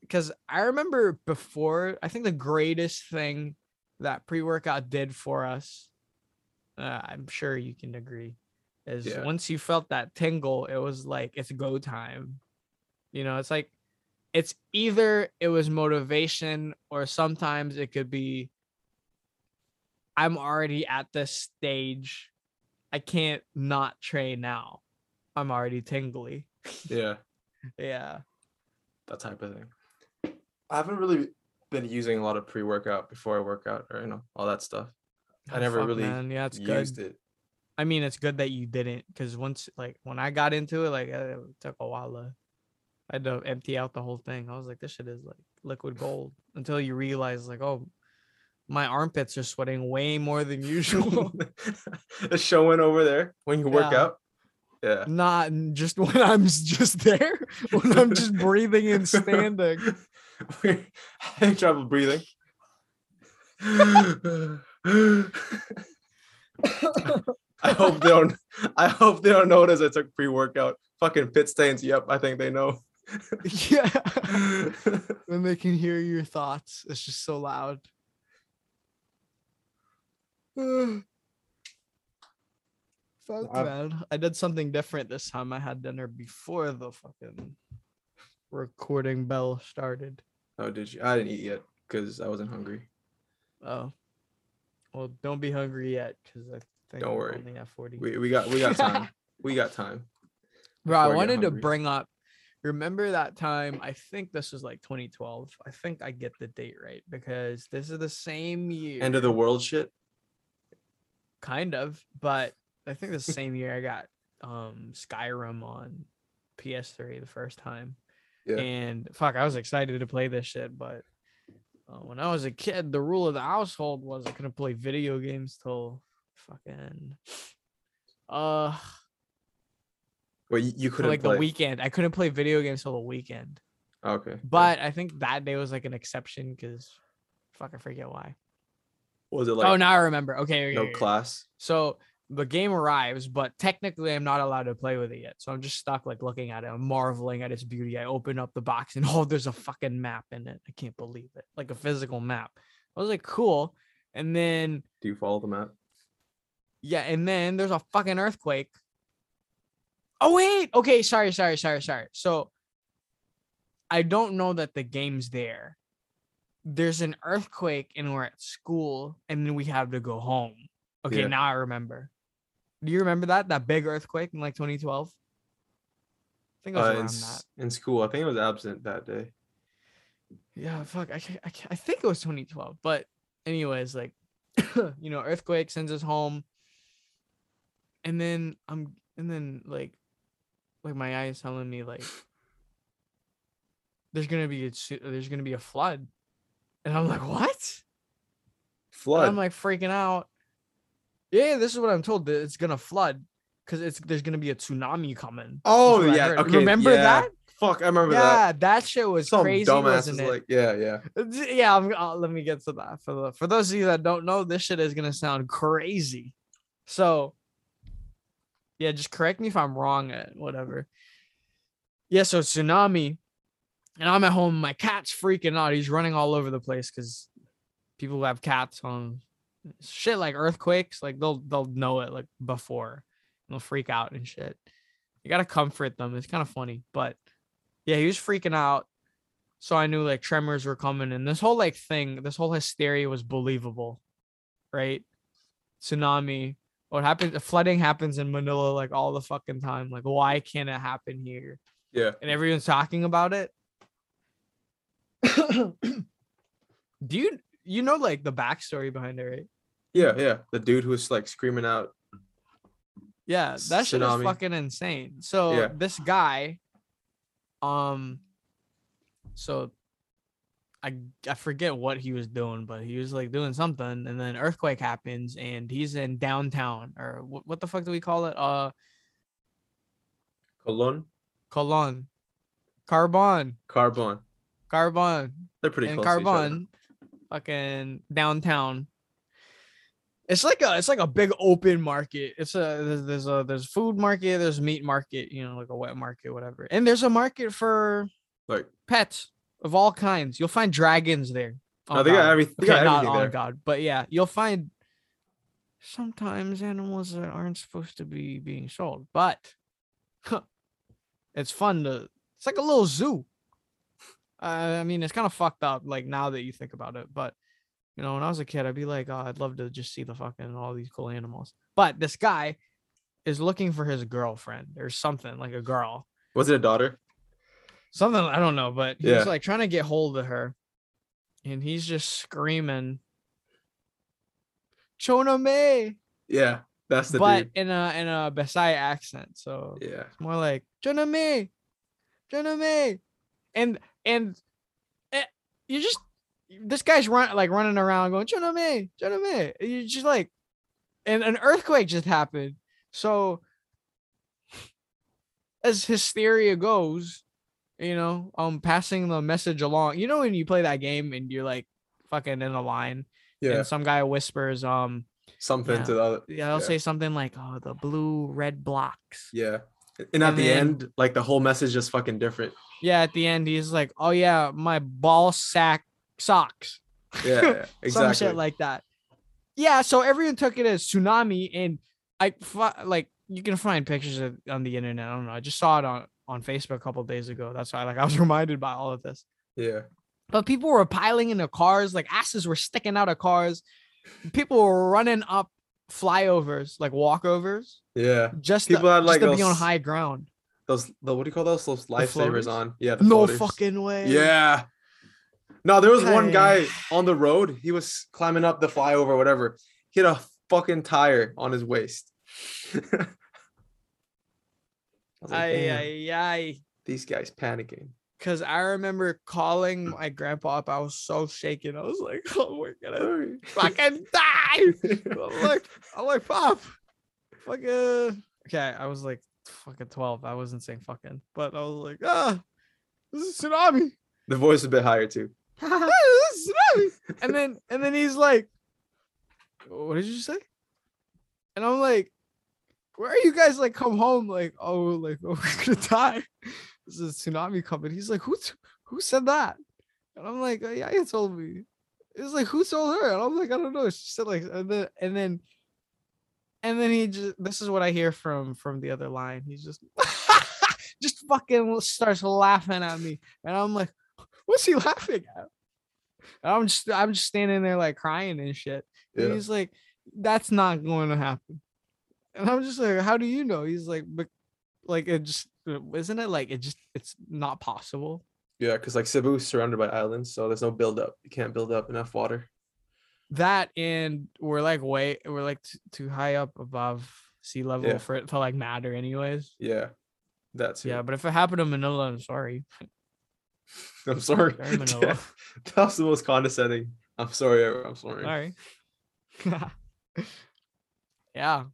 because I remember before, I think the greatest thing that pre-workout did for us uh, I'm sure you can agree. Is Yeah. once you felt that tingle, it was like it's go time. You know, it's like it's either it was motivation or sometimes it could be I'm already at this stage. I can't not train now. I'm already tingly. Yeah, Yeah. that type of thing. I haven't really been using a lot of pre-workout before I work out or you know all that stuff. I Oh, never fuck, really man. Yeah, it's good. it. I mean, it's good that you didn't, because once, like, when I got into it, like, it took a while to, I had to empty out the whole thing. I was like, this shit is like liquid gold until you realize, like, oh, my armpits are sweating way more than usual. the showing over there when you work out. Yeah. Not just when I'm just there, when I'm just breathing and standing. We're having trouble breathing. I hope they don't. I hope they don't notice I took pre-workout. Fucking pit stains. Yep, I think they know. yeah. when they can hear your thoughts, it's just so loud. Fuck I've- man. I did something different this time. I had dinner before the fucking recording bell started. oh, did you? I didn't eat yet because I wasn't hungry. Oh. Well, don't be hungry yet, because I think Don't we're worry. only at 40. We we got we got time. we got time. Bro, I before I get wanted to bring up. Remember that time? I think this was like 2012. I think I get the date right because this is the same year. End of the world shit. kind of, but I think the same year I got um Skyrim on PS3 the first time. Yeah. And fuck, I was excited to play this shit, but uh, when I was a kid, the rule of the household was I couldn't play video games till fucking uh Well, you, you couldn't like play. the weekend. I couldn't play video games till the weekend. Okay. yeah. But I think that day was like an exception because fuck, I forget why. was it like oh, now I remember. Okay, okay, no okay. class? So the game arrives, but technically I'm not allowed to play with it yet. So I'm just stuck like looking at it, I'm marveling at its beauty. I open up the box and oh, there's a fucking map in it. I can't believe it. Like a physical map. I was like, cool. And then Do you follow the map? yeah, and then there's a fucking earthquake. Oh wait, okay, sorry, sorry, sorry, sorry. So I don't know that the game's there. There's an earthquake and we're at school, and then we have to go home. Okay, Yeah. now I remember. Do you remember that that big earthquake in like 2012? I think it was Uh, in, around s- that. in school, I think it was absent that day. Yeah, fuck. I, I, I think it was 2012. But anyways, like, you know, earthquake sends us home, and then I'm, and then like, like my eye is telling me like, there's gonna be a there's gonna be a flood, and I'm like, what? And Flood. I'm like freaking out. Yeah, this is what I'm told that it's gonna flood because it's there's gonna be a tsunami coming. oh That's what I yeah. Okay. remember yeah. that? Fuck, I remember that. Yeah, that shit was Some crazy, wasn't is it? like, yeah, yeah. Yeah I'm, uh, let me get to that for the for those of you that don't know this shit is gonna sound crazy so yeah just correct me if i'm wrong at whatever yeah so tsunami and i'm at home my cat's freaking out he's running all over the place because people who have cats on shit like earthquakes like they'll they'll know it like before they'll freak out and shit you gotta comfort them it's kind of funny but yeah he was freaking out so I knew like tremors were coming and this whole like thing, this whole hysteria was believable, right? Tsunami, what happened? Flooding happens in Manila like all the fucking time. Like, why can't it happen here? Yeah. And everyone's talking about it. Do you you know like the backstory behind it, right? Yeah, yeah. The dude who was like screaming out. Yeah, that shit is Tsunami. fucking insane. So Yeah. this guy, um, so I I forget what he was doing, but he was like doing something, and then earthquake happens, and he's in downtown or what what the fuck do we call it? Uh, Colon, Colon, Carbon, Carbon. Carbon, They're pretty and close to each other. Carbon, fucking downtown. It's like a it's like a big open market. It's a there's, there's a there's food market, there's meat market, you know, like a wet market, whatever. And there's a market for Like, pets of all kinds. You'll find dragons there. oh, they got everything. They Okay, got not everything on there. God, but yeah, you'll find sometimes animals that aren't supposed to be being sold, but it's fun to. It's like a little zoo. Uh, I mean, it's kind of fucked up, like now that you think about it. But you know, when I was a kid, I'd be like, oh, I'd love to just see the fucking all these cool animals. But this guy is looking for his girlfriend or something, like a girl, Was it a daughter? something I don't know, but he's Yeah. like trying to get hold of her, and he's just screaming, "Chona May!" Yeah, that's the but dude. in a in a Besai accent, so Yeah. it's more like Chona May, Chona May, and and eh, you just this guy's run like running around going Chona May, Chona May. You just like, and an earthquake just happened, so as hysteria goes, you know, um, passing the message along. You know when you play that game and you're like fucking in a line, Yeah. and some guy whispers, um, Something yeah. to the other. yeah, they'll Yeah. say something like, "Oh, the blue red blocks." Yeah. And at And the then- end, like the whole message is fucking different. Yeah, at the end, he's like, "Oh yeah, my ball sack socks." Yeah, yeah, exactly. Some shit like that. Yeah, so everyone took it as tsunami, and I like you can find pictures of, on the internet. I don't know. I just saw it on on Facebook a couple days ago. That's why like I was reminded by all of this. yeah. But people were piling into cars, like asses were sticking out of cars. People were running up flyovers, like walkovers, Yeah. just People to, had, just like, to be on high ground. Those the what do you call those? Those lifesavers on. Yeah. The No floaters. fucking way. Yeah. No, there was one guy on the road. He was climbing up the flyover, or whatever. He had a fucking tire on his waist. I like, Ay, "Damn, ay, ay. these guys panicking. Cause I remember calling my grandpa up. I was so shaken. I was like, "Oh, we're gonna fucking die!" I'm like, I'm like, Pop, fucking. Okay, I was like, fucking twelve. I wasn't saying fucking, but I was like, ah, this is tsunami. The voice is a bit higher too. This is tsunami. And then, and then he's like, "What did you say?" And I'm like, "Where are you guys? Like, come home? Like, oh, like, oh, we're gonna die. This is a tsunami coming." He's like, "Who, t- who said that?" And I'm like, oh, "Yeah, you told me." It's like, "Who told her?" And I'm like, "I don't know." She said like, and then, and then, and then he just. This is what I hear from from the other line. He's just, just fucking starts laughing at me, and I'm like, "What's he laughing at?" And I'm just I'm just standing there like crying and shit. And Yeah. he's like, that's not going to happen. And I'm just like, how do you know? He's like, but like it just isn't it like it just it's not possible. Yeah, because like Cebu is surrounded by islands, so there's no buildup. You can't build up enough water. That and we're like way we're like t- too high up above sea level Yeah. for it to like matter anyways. Yeah. That's Yeah, but if it happened to Manila, I'm sorry. I'm sorry. Sorry, Manila. Yeah, that was the most condescending. I'm sorry. I'm sorry. Sorry. yeah,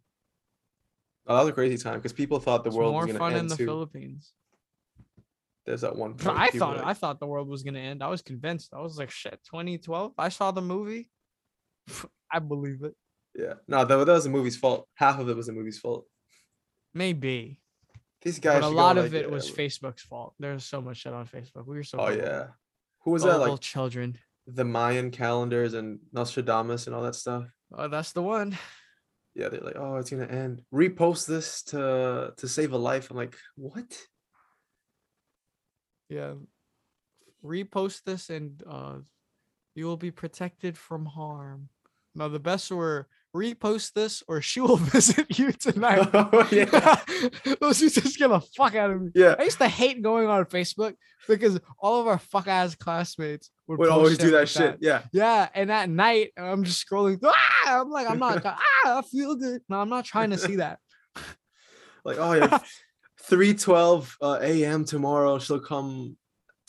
Oh, that was a crazy time because people thought the it's world more was fun in the too. Philippines. There's that one. Point I thought like- I thought the world was gonna end. I was convinced. I was like, shit, 2012. I saw the movie. I believe it. Yeah. No, that, that was the movie's fault. Half of it was the movie's fault. Maybe. These guys. But a lot of like, it was Facebook's fault. There's so much shit on Facebook. We were so Oh gullible. yeah. Who was that? Gullible Like children. the Mayan calendars and Nostradamus and all that stuff. Oh, that's the one. Yeah, they're like, oh, it's gonna end. Repost this to to save a life. I'm like, what? Yeah. Repost this and uh you will be protected from harm. Now the best were repost this or she will visit you tonight. Oh, yeah. Those used to scare the fuck out of me. Yeah. I used to hate going on Facebook because all of our fuck ass classmates would, Would always do that like shit. Yeah. Yeah, and at night I'm just scrolling. Ah! I'm like, I'm not. ah, I feel good. No, I'm not trying to see that. Like, oh yeah, three twelve uh, a.m. tomorrow. She'll come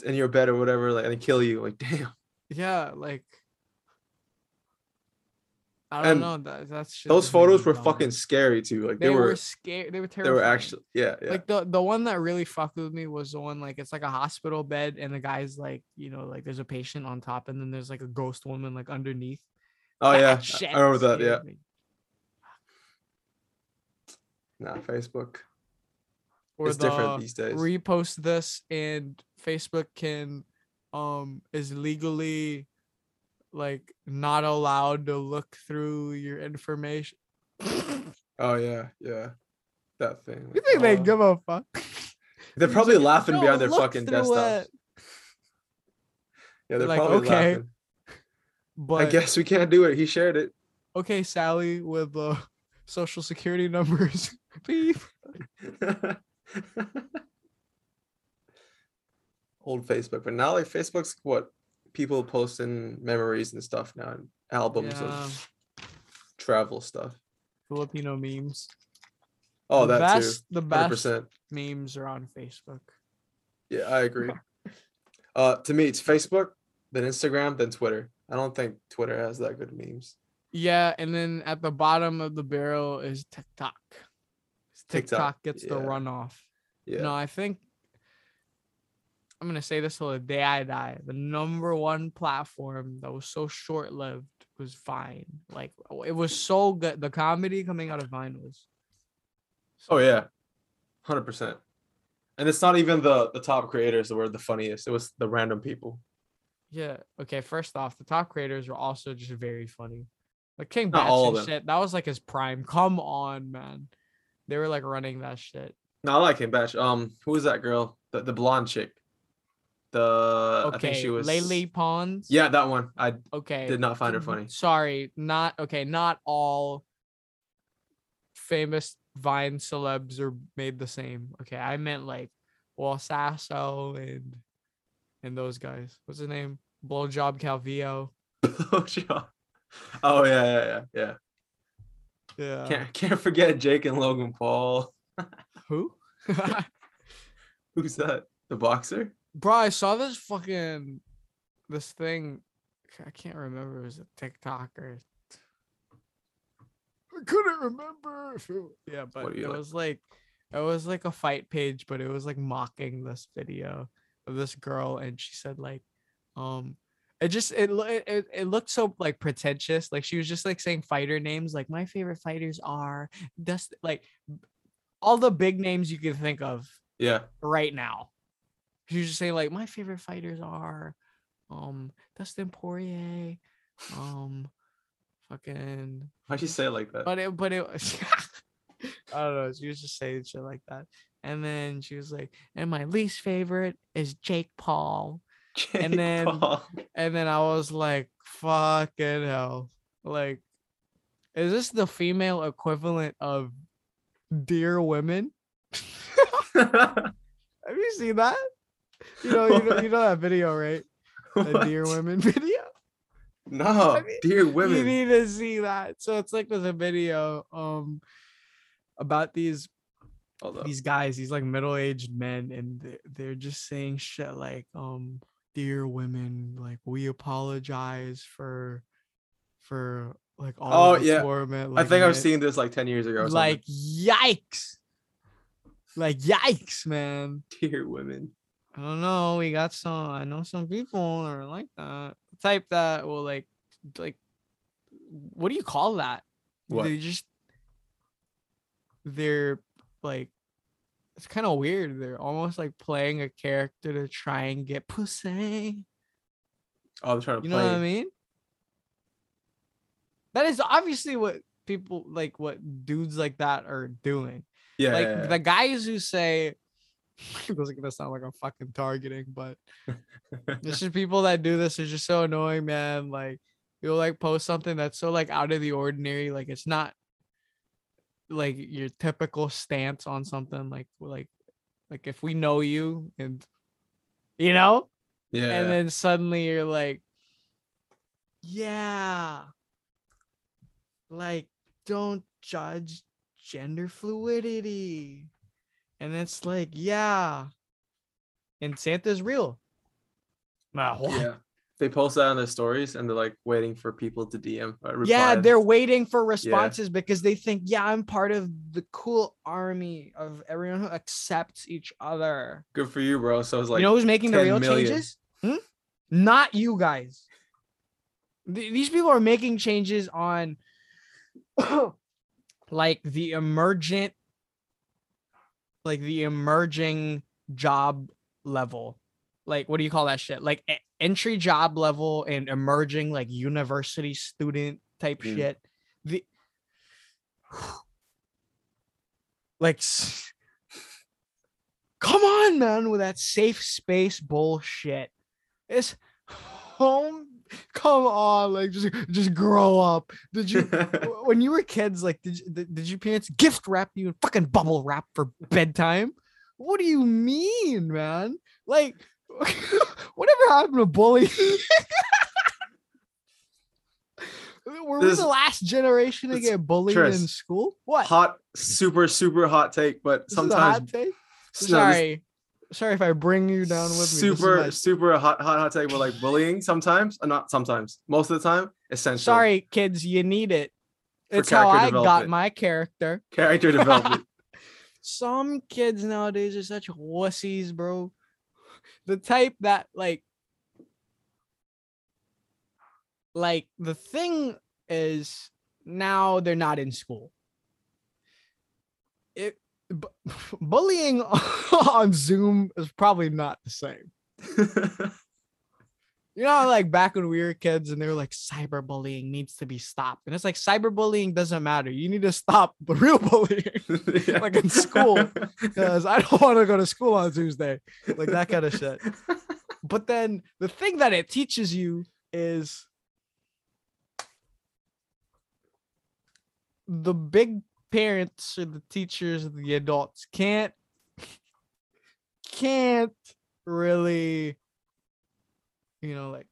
in your bed or whatever, like, and kill you. Like, damn. Yeah, like I don't And know. That that's Those photos were fucking scary too. Like They, they, were, were, scared. They were terrible. they were actually, yeah, yeah. like the the one that really fucked with me was the one like it's like a hospital bed and the guy's like you know like there's a patient on top and then there's like a ghost woman like underneath. oh yeah, shit I remember that. Yeah. me. Nah, Facebook. Or it's the different these days. repost this and Facebook can um is legally like not allowed to look through your information. Oh yeah, yeah. That thing. You think they Oh. give um, a fuck? They're probably laughing "No, behind their fucking desktops. it." Yeah, they're like, probably "Okay." laughing. But I guess we can't do it. He shared it. okay, Sally with the social security numbers. Beep. Old Facebook, but now like Facebook's what people posting memories and stuff now, and albums Yeah. of travel stuff. Filipino memes. Oh, the that best, the too. Hundred best memes are on Facebook. Yeah, I agree. Uh, to me, it's Facebook, then Instagram, then Twitter. I don't think Twitter has that good memes. Yeah, and then at the bottom of the barrel is TikTok. TikTok, TikTok gets the yeah. runoff. Yeah. No, I think I'm gonna say this till the day I die. The number one platform that was so short lived was Vine. Like it was so good. The comedy coming out of Vine was. Oh yeah, hundred percent. And it's not even the the top creators that were the funniest. It was the random people. Yeah. Okay. First off, the top creators were also just very funny. Like King all and shit. That was like his prime. Come on, man. They were like running that shit. No, I like him, Bach. Um, who was that girl? The the blonde chick. The I think Okay. she was. Lele Pons. Yeah, that one. I Okay. did not find her funny. Sorry, not okay. Not all famous Vine celebs are made the same. Okay, I meant like Will Sasso and and those guys. What's his name? Blowjob Calvillo. Blowjob. oh yeah, yeah, yeah, yeah. Yeah. Can't can't forget Jake and Logan Paul. Who? Who's that? The boxer? Bro, I saw this fucking this thing. I can't remember. It was a TikTok or I couldn't remember. it- Yeah, but it like- was like it was like a fight page, but it was like mocking this video of this girl, and she said like, um, it just it it it, it looked so like pretentious. Like she was just like saying fighter names. Like my favorite fighters are Dust like all the big names you can think of Yeah. right now. She was just saying like my favorite fighters are um Dustin Poirier, um fucking Why'd you say it like that? but it but it was I don't know, she was just saying shit like that. And then she was like, and my least favorite is Jake Paul. Jake then- Paul. And then I was like, fucking hell. Like, is this the female equivalent of dear women? Have you seen that? You know, you know, you know that video, right? The dear women video. No, I mean, dear women. You need to see that. So it's like there's a video um about these these guys, these like middle-aged men, and they're, they're just saying shit like, um, dear women, like we apologize for for like all Oh, yeah. torment. I think I've seen this like 10 years ago. Like yikes. Like yikes, man. dear women. I don't know. We got some. I know some people are like that. Type that will like, like, what do you call that? What? They just, they're like, it's kind of weird. They're almost like playing a character to try and get pussy. Oh, they're trying to play. You know what I mean? That is obviously what people like. What dudes like that are doing. Yeah. like yeah, yeah. the guys who say is gonna sound like I'm fucking targeting, but it's just people that do this are just so annoying, man. Like you'll like post something that's so like out of the ordinary, like it's not like your typical stance on something like like like if we know you and you know yeah. and then suddenly you're like yeah like don't judge gender fluidity and it's like yeah and santa's real Nah, what? yeah. They post that on their stories and they're like waiting for people to DM. Uh, reply. yeah they're waiting for responses because they think yeah i'm part of the cool army of everyone who accepts each other good for you, bro. So it's like you know who's making the real million. changes? Hmm? Not you guys. Th- These people are making changes on like the emergent, like the emerging job level. Like, what do you call that shit? Like e- entry job level and emerging like university student type Mm. shit. The like come on man with that safe space bullshit it's home come on like just just grow up. Did you when you were kids like did, you, did, did your parents gift wrap you in fucking bubble wrap for bedtime? What do you mean man? Like whatever happened to bullying? Were we the last generation to get bullied Tris, in school? What? hot, super, super hot take, but This is a hot sometimes take? this- sorry sorry if i bring you down with me super, super hot, hot, hot take. But like bullying, sometimes, uh, not sometimes, most of the time, essential. sorry kids you need it it's how i got my character character development. some kids nowadays are such wussies, bro. The type that like like the thing is now they're not in school. Bu- bullying on Zoom is probably not the same. You know, like back when we were kids and they were like cyberbullying needs to be stopped. And it's like cyberbullying doesn't matter. You need to stop the real bullying Yeah. like in school. because I don't want to go to school on Tuesday, like that kind of shit. But then the thing that it teaches you is the big parents or the teachers, or the adults can't can't really, you know, like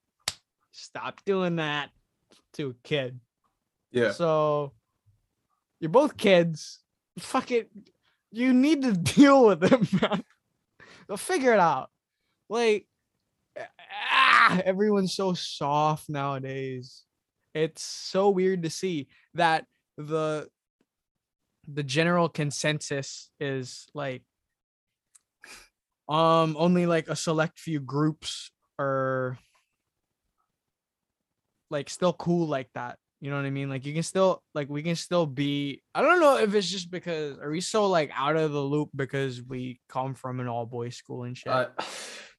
stop doing that to a kid. yeah. So you're both kids. Fuck it. You need to deal with it, man. They'll figure it out. Like ah, everyone's so soft nowadays. It's so weird to see that the the general consensus is like um only like a select few groups are like still cool like that. You know what I mean? Like you can still like we can still be I don't know if it's just because are we so like out of the loop because we come from an all boys school and shit? Uh,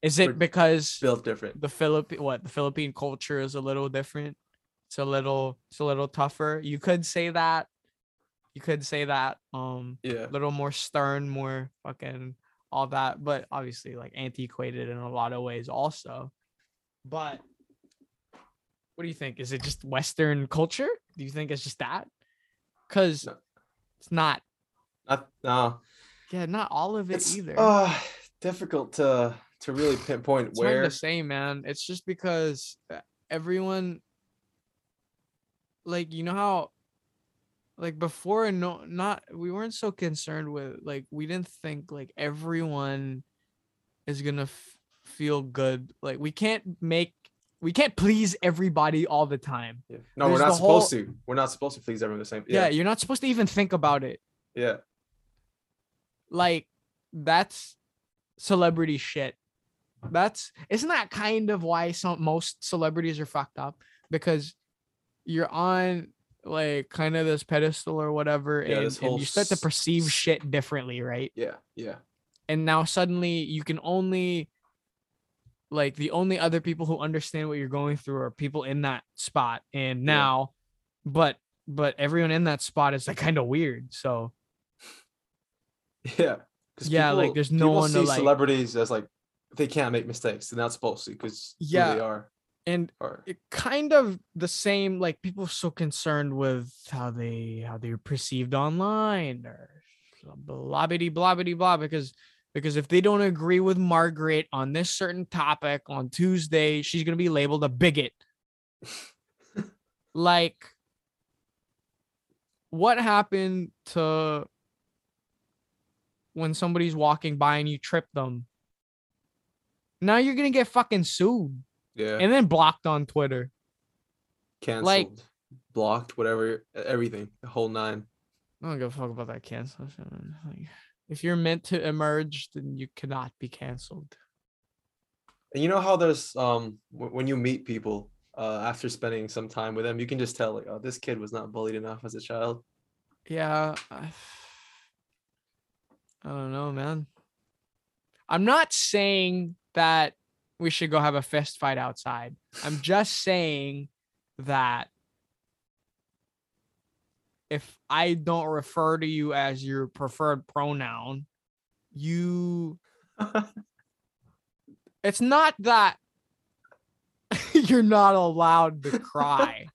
Is it because built different. the Philippine what the Philippine culture is a little different? It's a little it's a little tougher. You could say that. You could say that. Um Yeah. a little more stern, more fucking all that, but obviously like antiquated in a lot of ways also. But what do you think? Is it just Western culture? Do you think it's just that? Because No. it's not. Not, no. Yeah, not all of it It's either. uh, difficult to to really pinpoint it's hard where. to say, man. It's just because uh, everyone, like, you know how, like before, no, not we weren't so concerned with like we didn't think like everyone is gonna f- feel good. Like we can't make we can't please everybody all the time. Yeah. No, we're not whole- supposed to. We're not supposed to please everyone the same. Yeah. Yeah. you're not supposed to even think about it. Yeah. Like that's celebrity shit. That's isn't that kind of why some most celebrities are fucked up because you're on like kind of this pedestal or whatever Yeah, and, and you start to perceive s- shit differently, right? Yeah. Yeah. And now suddenly you can only like the only other people who understand what you're going through are people in that spot and Yeah. now but but everyone in that spot is like kind of weird so Yeah. Yeah, like, people- there's no one to, see like- celebrities as like they can't make mistakes. and that's not supposed to because Yeah. they are. And Or it kind of the same like people are so concerned with how they how they're perceived online or blah bitty blah bitty blah because because if they don't agree with Margaret on this certain topic on Tuesday, she's gonna be labeled a bigot. like what happened to when somebody's walking by and you trip them? Now you're gonna get fucking sued yeah. and then blocked on Twitter. Canceled. blocked. Whatever. Everything. The whole nine. I don't give a fuck about that cancel. Like, if you're meant to emerge, then you cannot be canceled. And you know how there's um w- when you meet people uh after spending some time with them, you can just tell like, oh, this kid was not bullied enough as a child. Yeah. I, I don't know, man. I'm not saying that we should go have a fist fight outside. I'm just saying that if I don't refer to you as your preferred pronoun, you it's not that you're not allowed to cry.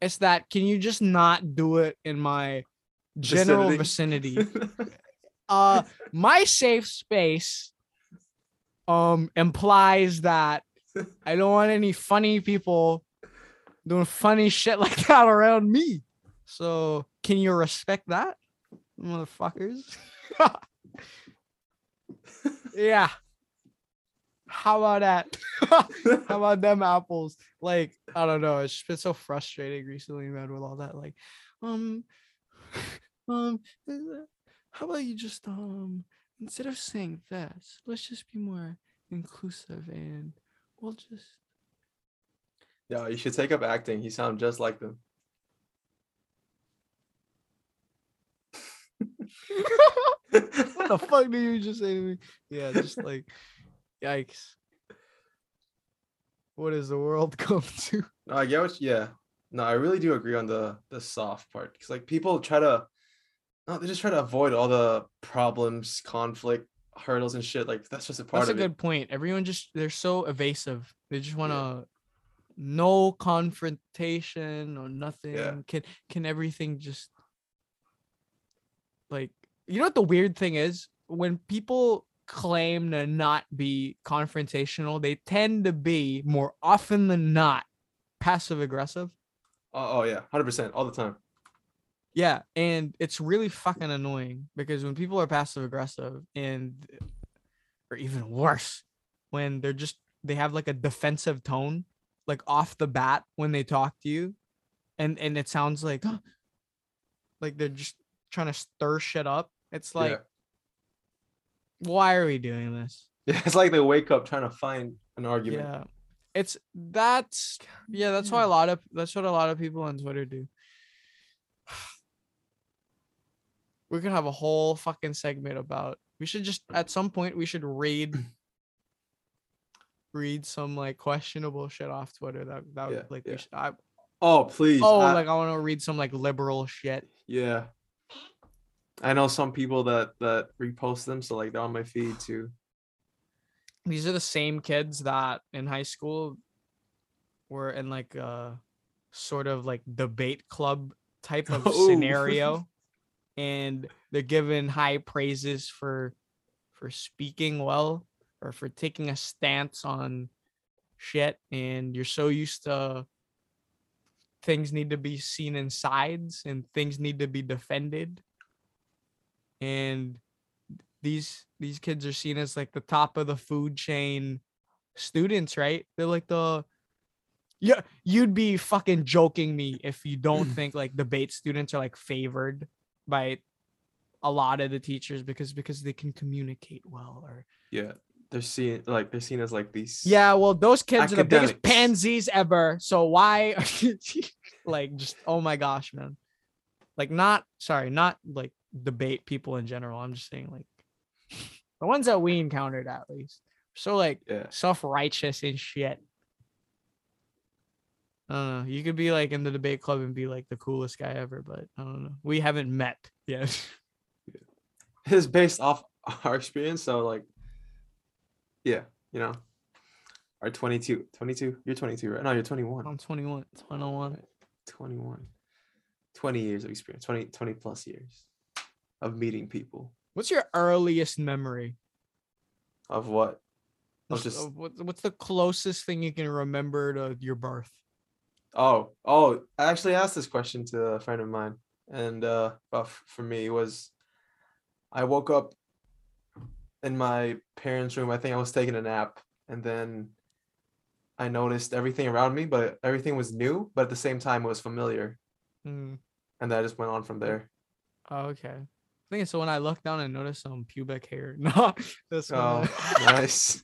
it's that can you just not do it in my general vicinity? uh my safe space um implies that I don't want any funny people doing funny shit like that around me. So can you respect that, motherfuckers? yeah. How about that? How about them apples? Like, I don't know. It's been so frustrating recently, man, with all that. Like, um, um, how about you just um instead of saying this, let's just be more inclusive and we'll just Yeah, you should take up acting. You sound just like them. what the fuck did you just say to me? Yeah, just like yikes. What does the world come to? No, I get what. Yeah, no, I really do agree on the the soft part because like people try to, no, they just try to avoid all the problems, conflict, hurdles, and shit. Like that's just a part That's a good point. Everyone just they're so evasive. They just want to no confrontation or nothing. Can can everything just like you know what the weird thing is when people claim to not be confrontational, they tend to be more often than not passive aggressive. Oh, oh yeah, hundred percent all the time. Yeah, and it's really fucking annoying because when people are passive aggressive and or even worse, when they're just they have like a defensive tone like off the bat when they talk to you and and it sounds like like they're just trying to stir shit up. It's like yeah. why are we doing this? it's like they wake up trying to find an argument. Yeah. It's that's yeah, that's why a lot of that's what a lot of people on Twitter do. We're gonna have a whole fucking segment about we should just at some point we should read read some like questionable shit off Twitter. That that would Yeah, like yeah. we should I, Oh please. oh I- like I want to read some like liberal shit. yeah. I know some people that that repost them, so like they're on my feed too. These are the same kids that in high school were in like a sort of like debate club type of scenario and they're given high praises for for speaking well or for taking a stance on shit and you're so used to things need to be seen in sides and things need to be defended. And these these kids are seen as like the top of the food chain students right? They're like the yeah you'd be fucking joking me if you don't think like debate students are like favored by a lot of the teachers because because they can communicate well or Yeah. They're seen like they're seen as like these yeah well those kids are the biggest pansies ever. So why like just oh my gosh man. Like not sorry not like debate people in general. I'm just saying like the ones that we encountered at least. So like Yeah. self-righteous and shit I don't know. You could be like in the debate club and be like the coolest guy ever, but I don't know. We haven't met yet. It's based off our experience. So like yeah, you know. Our 22. 22. You're 22, right? No, you're 21. I'm 21. 21. 21. 20 years of experience. 20 20 plus years of meeting people. What's your earliest memory? Of what? Of just of what, what's the closest thing you can remember to your birth? Oh, oh, I actually asked this question to a friend of mine, and uh, for me, was I woke up in my parents' room. I think I was taking a nap, and then I noticed everything around me, but everything was new, but at the same time, it was familiar, Mm, and that just went on from there. oh, okay. I think so. When I looked down and noticed some pubic hair. No, that's Oh, nice!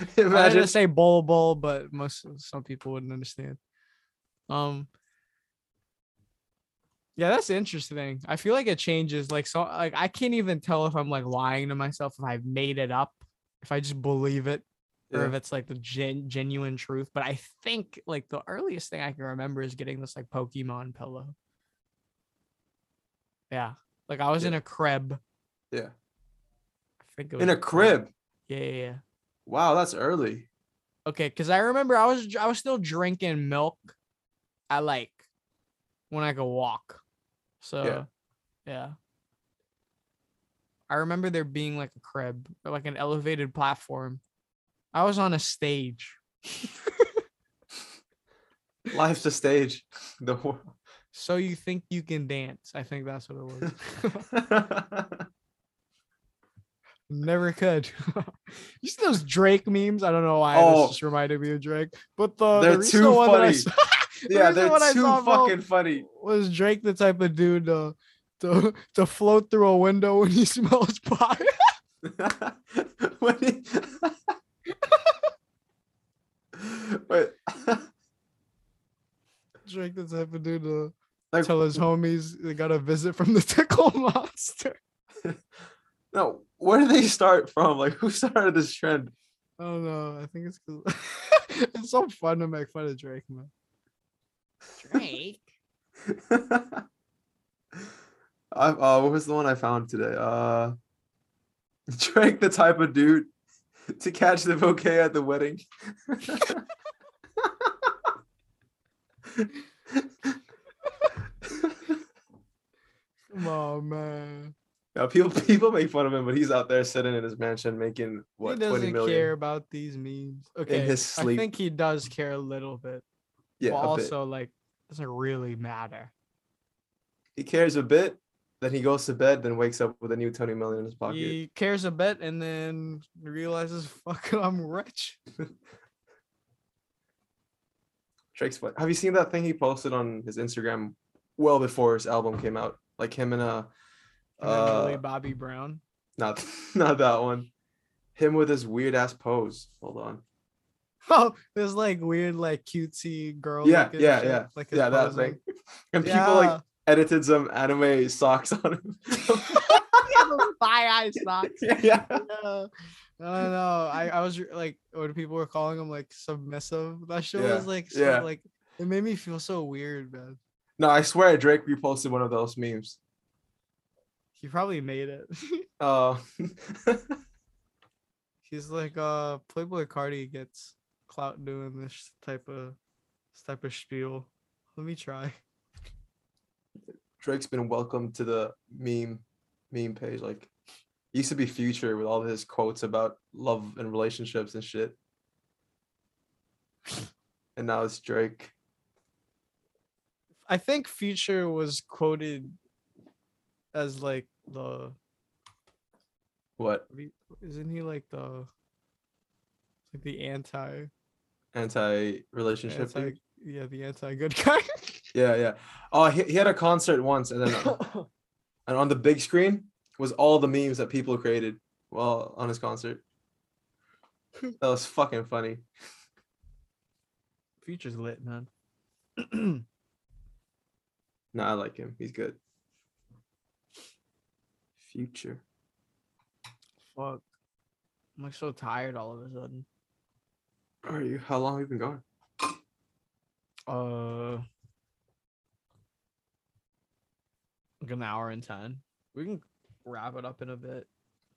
I Imagine. gonna say bowl bowl, but most some people wouldn't understand. Um. Yeah, that's interesting. I feel like it changes. Like so, like I can't even tell if I'm like lying to myself if I've made it up, if I just believe it, or if it's like the gen- genuine truth. But I think like the earliest thing I can remember is getting this like Pokemon pillow. Yeah. Like I was in a crib. Yeah. I think In a crib. Yeah, yeah, yeah. Wow, that's early. Okay, because I remember I was I was still drinking milk at like when I could walk. So yeah. I remember there being like a crib or like an elevated platform. I was on a stage. Life's a stage. The whole- So you think you can dance? I think that's what it was. Never could. you see those Drake memes? I don't know why Oh. this just reminded me of Drake. But the, They're the too one that I funny. Yeah, they're too saw, bro, fucking funny. was Drake the type of dude to to, to float through a window when he smells pot? When he- Wait, Drake the type of dude to like, tell his homies they got a visit from the tickle monster. no, where did they start from? Like, who started this trend? I don't know. I think it's it's so fun to make fun of Drake, man. Drake. I uh, what was the one I found today? Uh, Drake, the type of dude to catch the bouquet at the wedding. Come on, man. Yeah, people people make fun of him, but he's out there sitting in his mansion making what he doesn't million. care about these memes. Okay, in his sleep. I think he does care a little bit, Yeah, but a bit. also like doesn't really matter. he cares a bit. Then he goes to bed, then wakes up with a new twenty million in his pocket. He cares a bit and then realizes, "Fuck, I'm rich." Drake's fun. Have you seen that thing he posted on his Instagram well before his album came out? Like him and a then Millie uh Bobby Brown. not not that one. Him with his weird ass pose. Hold on. Oh, there's like weird, like cutesy girl. Yeah, yeah, shit, yeah. Like Yeah, that thing. And people like edited some anime socks on him. yeah, thigh eye socks. yeah, yeah. Yeah. I don't know. I, I was like, when people were calling him like submissive, that shit Yeah, was like, so, yeah. like, it made me feel so weird, man. No, I swear Drake reposted one of those memes. He probably made it. Uh He's like, uh, Playboi Carti gets clout doing this type of, this type of spiel. Let me try. Drake's been welcomed to the meme meme page. Like used to be Future with all his quotes about love and relationships and shit. And now it's Drake. I think Future was quoted as like the What? What do you- Isn't he like the like the anti Anti relationship. anti yeah the anti good guy? Yeah, yeah. Oh, he, he had a concert once, and then uh, and on the big screen was all the memes that people created while on his concert. That was fucking funny. Future's lit, man. No, I like him. He's good. Future. Fuck. I'm like so tired all of a sudden. Are you? How long have you been gone? Uh like an hour and ten. We can wrap it up in a bit.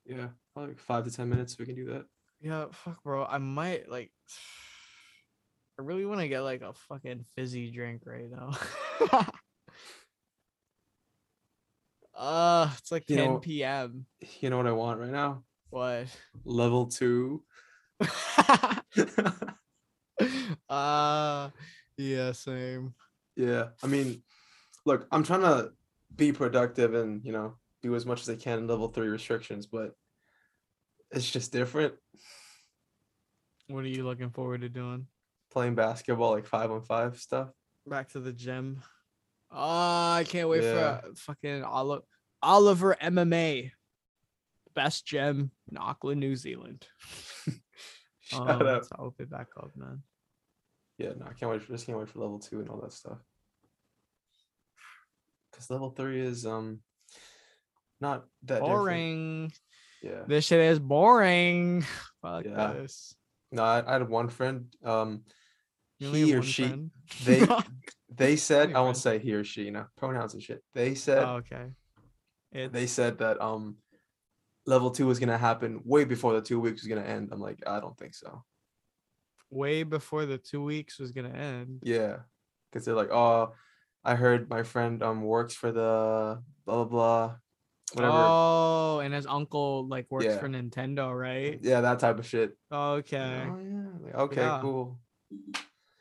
Yeah, probably like five to ten minutes. We can do that. Yeah, fuck bro. I might like I really want to get like a fucking fizzy drink right now. uh it's like You 10 know- p.m. You know what I want right now? What? Level two. uh yeah, same. yeah, I mean, look, I'm trying to be productive and you know do as much as I can in level three restrictions, but it's just different. What are you looking forward to doing? Playing basketball, like five on five stuff. Back to the gym. Oh, I can't wait Yeah. for fucking Oliver Oliver MMA. Best gym in Auckland, New Zealand. Shout Um, so I'll be back up, man. Yeah, no, I can't wait. For, just can't wait for level two and all that stuff. Because level three is um not that different. Boring. Yeah. This shit is boring. Fuck Yeah. this. No, I, I had one friend. Um, You he or she. friend? They they said I won't friend. say he or she. You know, pronouns and shit. They said oh, okay. It's they said that um level two was gonna happen way before the two weeks was gonna end. I'm like, I don't think so. way before the two weeks was gonna end. Yeah, because they're like, oh, I heard my friend um works for the blah blah blah, whatever. Oh, and his uncle like works Yeah. for Nintendo, right? Yeah, that type of shit. Okay. Oh yeah. Like, okay, Yeah. cool.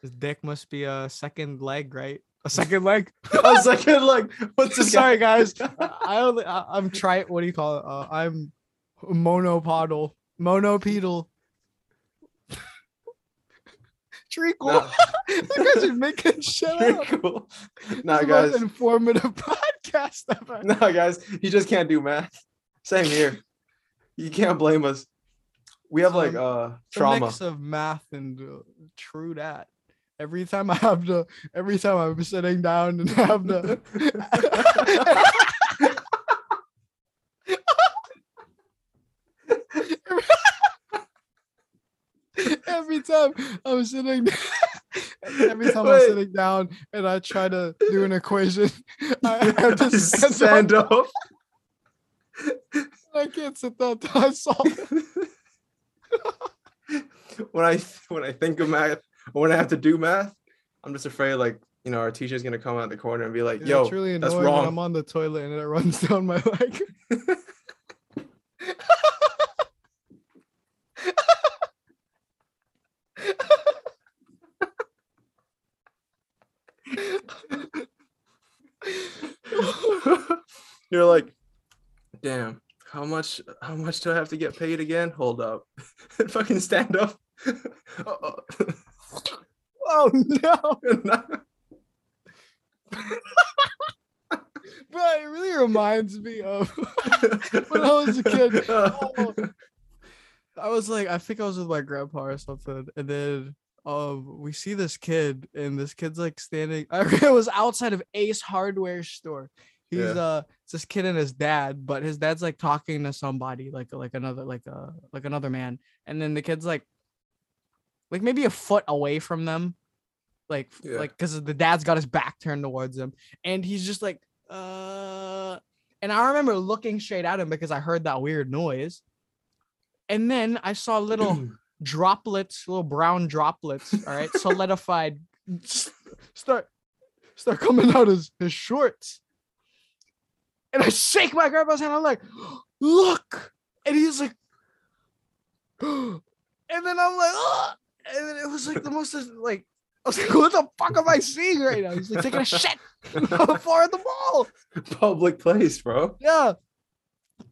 His dick must be a second leg, right? A second leg. a second leg. what's this? guy- Sorry, guys. I only I, I'm try. What do you call it? Uh, I'm monopodal, monopedal. Treacle. Nah. you guys are making shit Very up. Nah, is guys. informative podcast ever. Nah, guys. You just can't do math. Same here. You can't blame us. We have like uh It's a trauma. mix of math and uh, true that. Every time I have to, every time I'm sitting down and have to. every time I'm sitting, every time I'm sitting down and I try to do an equation, I have to stand, stand up. up. I can't sit down till I solve it. when I when I think of math, when I have to do math, I'm just afraid like you know our teacher's gonna come out the corner and be like, Yeah, "Yo, really that's annoying wrong." I'm on the toilet and it runs down my leg. You're like, damn, how much how much do I have to get paid again? Hold up. Fucking stand up. Oh no! But it really reminds me of when I was a kid. Oh, I was like, I think I was with my grandpa or something, and then um, we see this kid, and this kid's like standing. I it was outside of Ace Hardware store. He's Yeah. uh, it's this kid and his dad, but his dad's like talking to somebody, like like another like uh like another man, and then the kid's like, like maybe a foot away from them, like Yeah. like because the dad's got his back turned towards him, and he's just like uh and I remember looking straight at him because I heard that weird noise. And then I saw little droplets, little brown droplets, all right, solidified start start coming out his, his shorts. And I shake my grandpa's hand. I'm like, look. And he's like, and then I'm like, "Ugh." And it was like the most like I was like, what the fuck am I seeing right now? He's like taking a shit on the floor at the mall. Public place, bro. Yeah.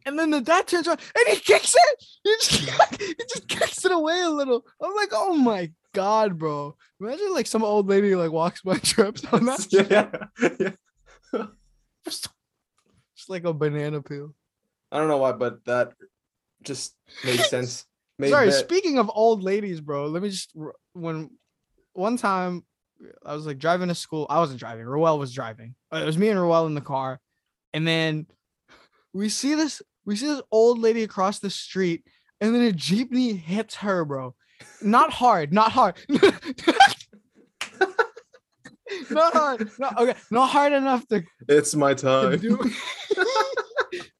And then the dad turns around and he kicks it. He just, he just kicks it away a little. I'm like, oh my god, bro. Imagine like some old lady like walks by trips on that. shit. yeah. yeah. Just like a banana peel. I don't know why, but that just made sense. Sorry, that- speaking of old ladies, bro, let me just when one time I was like driving to school. I wasn't driving. Roel was driving. Uh, It was me and Roel in the car, and then we see this we see this old lady across the street, and then a jeepney hits her, bro. Not hard, not hard. not hard. Not, okay, not hard enough to it's my time.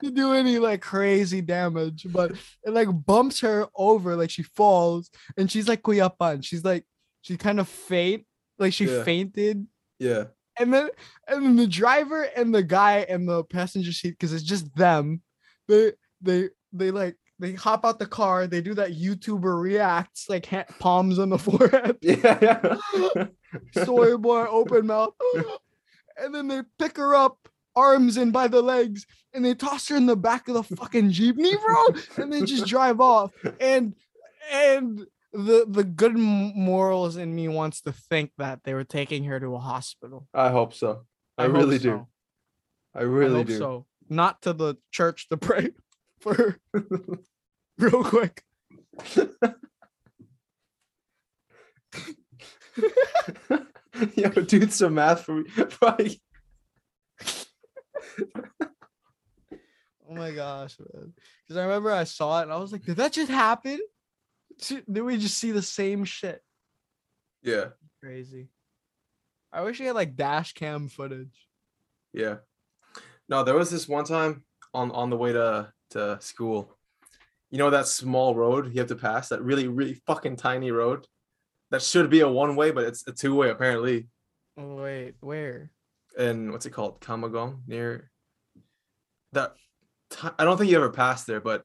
to do any like crazy damage, but it like bumps her over, like she falls, and she's like kuyapan. She's like she kind of faint, like she Yeah. fainted, Yeah. and then and then the driver and the guy and the passenger seat, because it's just them, they they they like they hop out the car, they do that YouTuber reacts, like palms on the forehead, Yeah. Yeah. soy boy open mouth and then they pick her up arms and by the legs and they toss her in the back of the fucking jeepney bro and they just drive off and and the the good morals in me wants to think that they were taking her to a hospital I hope so. I, hope really do. so. I I really hope do. so not to the church to pray for her real quick Yo, do some math for me. Oh my gosh, man. Because I remember I saw it and I was like, did that just happen? Did we just see the same shit? Yeah. Crazy. I wish we had like dash cam footage. Yeah. No, there was this one time on on the way to to school. You know that small road you have to pass, that really really fucking tiny road, that should be a one way, but it's a two way apparently. Oh, wait, where? And what's it called, Kamagong near that. I don't think you ever passed there, but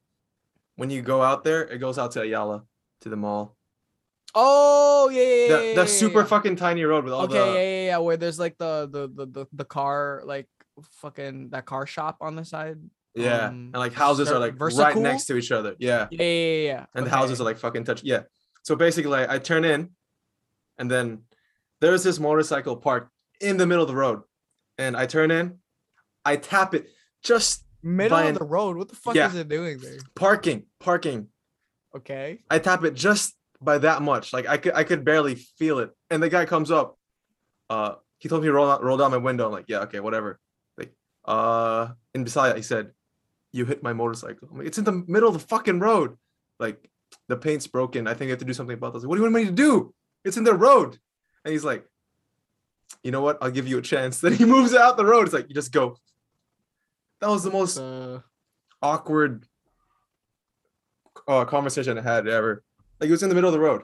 when you go out there, it goes out to Ayala to the mall. Oh yeah, yeah. That yeah, super yeah. fucking tiny road with all Okay, the yeah, yeah, yeah. Where there's like the the the the, the car like fucking that car shop on the side. yeah, um, and like houses are like right Versacool? next to each other. Yeah. Yeah, yeah, yeah. yeah. and the houses are like fucking touch. Yeah. So basically, like, I turn in, and then there's this motorcycle parked in the middle of the road, and I turn in, I tap it, just middle of the road. What the fuck Yeah. is it doing there? parking, parking. Okay. I tap it just by that much, like I could, I could barely feel it, and the guy comes up. Uh, he told me to roll out, roll down my window. I'm like, yeah, okay, whatever. Like, uh, and beside that, he said, "You hit my motorcycle." I'm like, it's in the middle of the fucking road. Like, the paint's broken. I think I have to do something about this. What do you want me to do? It's in the road. And he's like, you know what? I'll give you a chance. Then he moves out the road. It's like, you just go. That was the most Uh, awkward uh, conversation I had ever. Like, it was in the middle of the road.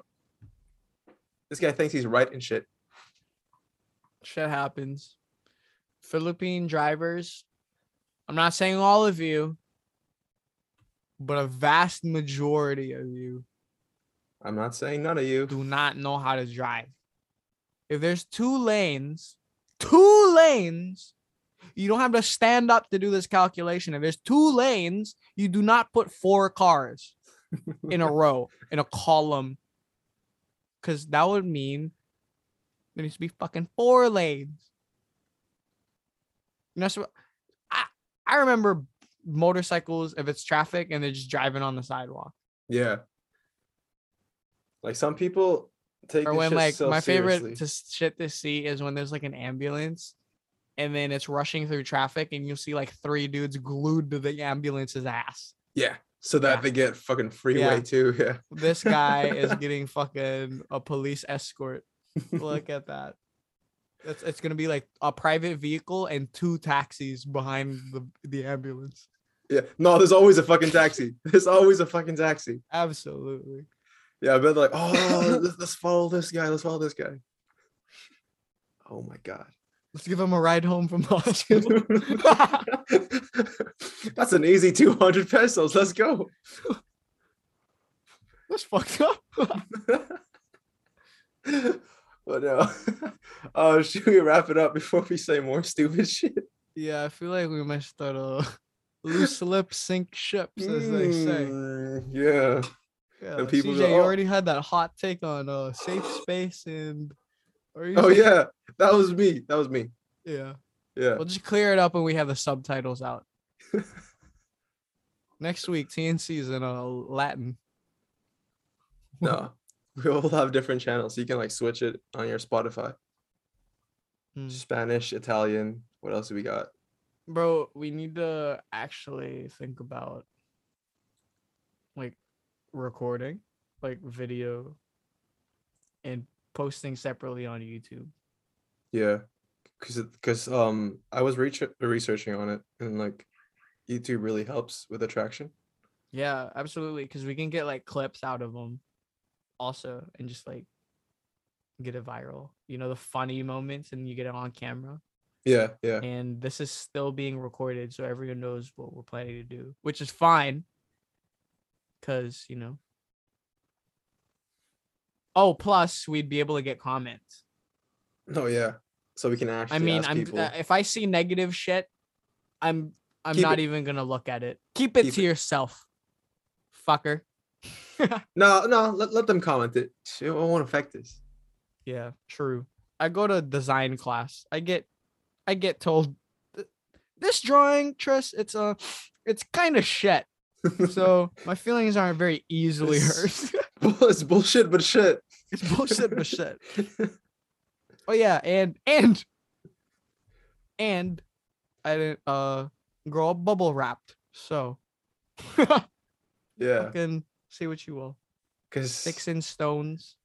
This guy thinks he's right and shit. shit happens. Philippine drivers. I'm not saying all of you, but a vast majority of you I'm not saying none of you. do not know how to drive. If there's two lanes, two lanes, you don't have to stand up to do this calculation. If there's two lanes, you do not put four cars in a row, in a column. Because that would mean there needs to be fucking four lanes. You know, so I, I remember motorcycles, if it's traffic and they're just driving on the sidewalk. Yeah. Like some people take or when like so my favorite seriously. to shit to see is when there's like an ambulance and then it's rushing through traffic and you'll see like three dudes glued to the ambulance's ass. Yeah. So that Yeah. they get fucking freeway Yeah. too. Yeah. This guy is getting fucking a police escort. Look at that. It's, it's gonna be like a private vehicle and two taxis behind the, the ambulance. Yeah. No, there's always a fucking taxi. There's always a fucking taxi. Absolutely. Yeah, I bet like, oh, let's, let's follow this guy. Let's follow this guy. Oh my god. Let's give him a ride home from the hospital. That's an easy 200 pesos. Let's go. That's fucked up. but no. Uh, should we wrap it up before we say more stupid shit? Yeah, I feel like we might start a loose lip sink ships, as they say. Mm, yeah. Yeah, and people CJ, go, you "Oh." already had that hot take on uh safe space and. You Oh yeah. That was me. That was me. yeah. Yeah. We'll just clear it up when we have the subtitles out. Next week, T&C's in uh, Latin. No. We all have different channels. So You can like switch it on your Spotify. Hmm. Spanish, Italian. What else do we got? Bro, we need to actually think about like recording, like video, and posting separately on YouTube. Yeah. Cause cause um I was reach- researching on it and like YouTube really helps with attraction. Yeah, absolutely. Because we can get like clips out of them also and just like get it viral. You know, the funny moments and you get it on camera. Yeah, yeah. And this is still being recorded so everyone knows what we're planning to do, which is fine. Because, you know. Oh, plus we'd be able to get comments. Oh yeah. So we can actually I mean, ask I'm people. uh, if I see negative shit, I'm I'm Keep not it- even gonna look at it. Keep it Keep to it. yourself, fucker. no, no, let, let them comment it. It won't affect us. Yeah, true. I go to design class. I get I get told this drawing, Tris, it's a, it's kind of shit. So my feelings aren't very easily hurt. It's- Bull- it's bullshit, but shit. it's bullshit but shit. Oh yeah, and and and I didn't uh grow up bubble wrapped. So Yeah, fucking say what you will. because Sticks and stones.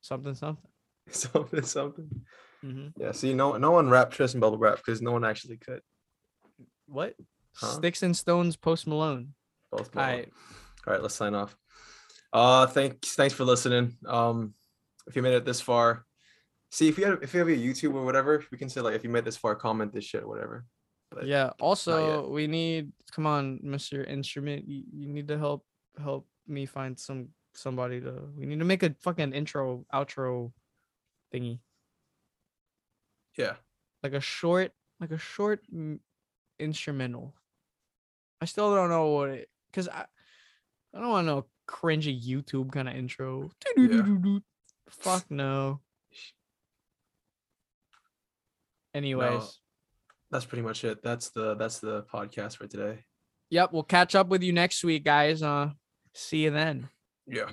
Something something. something, something. hmm Yeah, see, no, no one wrapped Tristan bubble wrap because no one actually could. what? Huh? Sticks and Stones Post Malone. Both. Malone. right. All right, let's sign off. Uh, thanks, thanks for listening. Um, if you made it this far, see if you have if you have a YouTube or whatever, we can say like if you made this far, comment this shit, or whatever. But Yeah. Also, we need come on, Mr. Instrument. You, you need to help help me find some somebody to we need to make a fucking intro outro thingy. yeah, Like a short like a short mm, instrumental. I still don't know what it cuz I I don't want no cringy YouTube kind of intro. Fuck no. Anyways. that's pretty much it. That's the that's the podcast for today. Yep, we'll catch up with you next week, guys. Uh see you then. Yeah.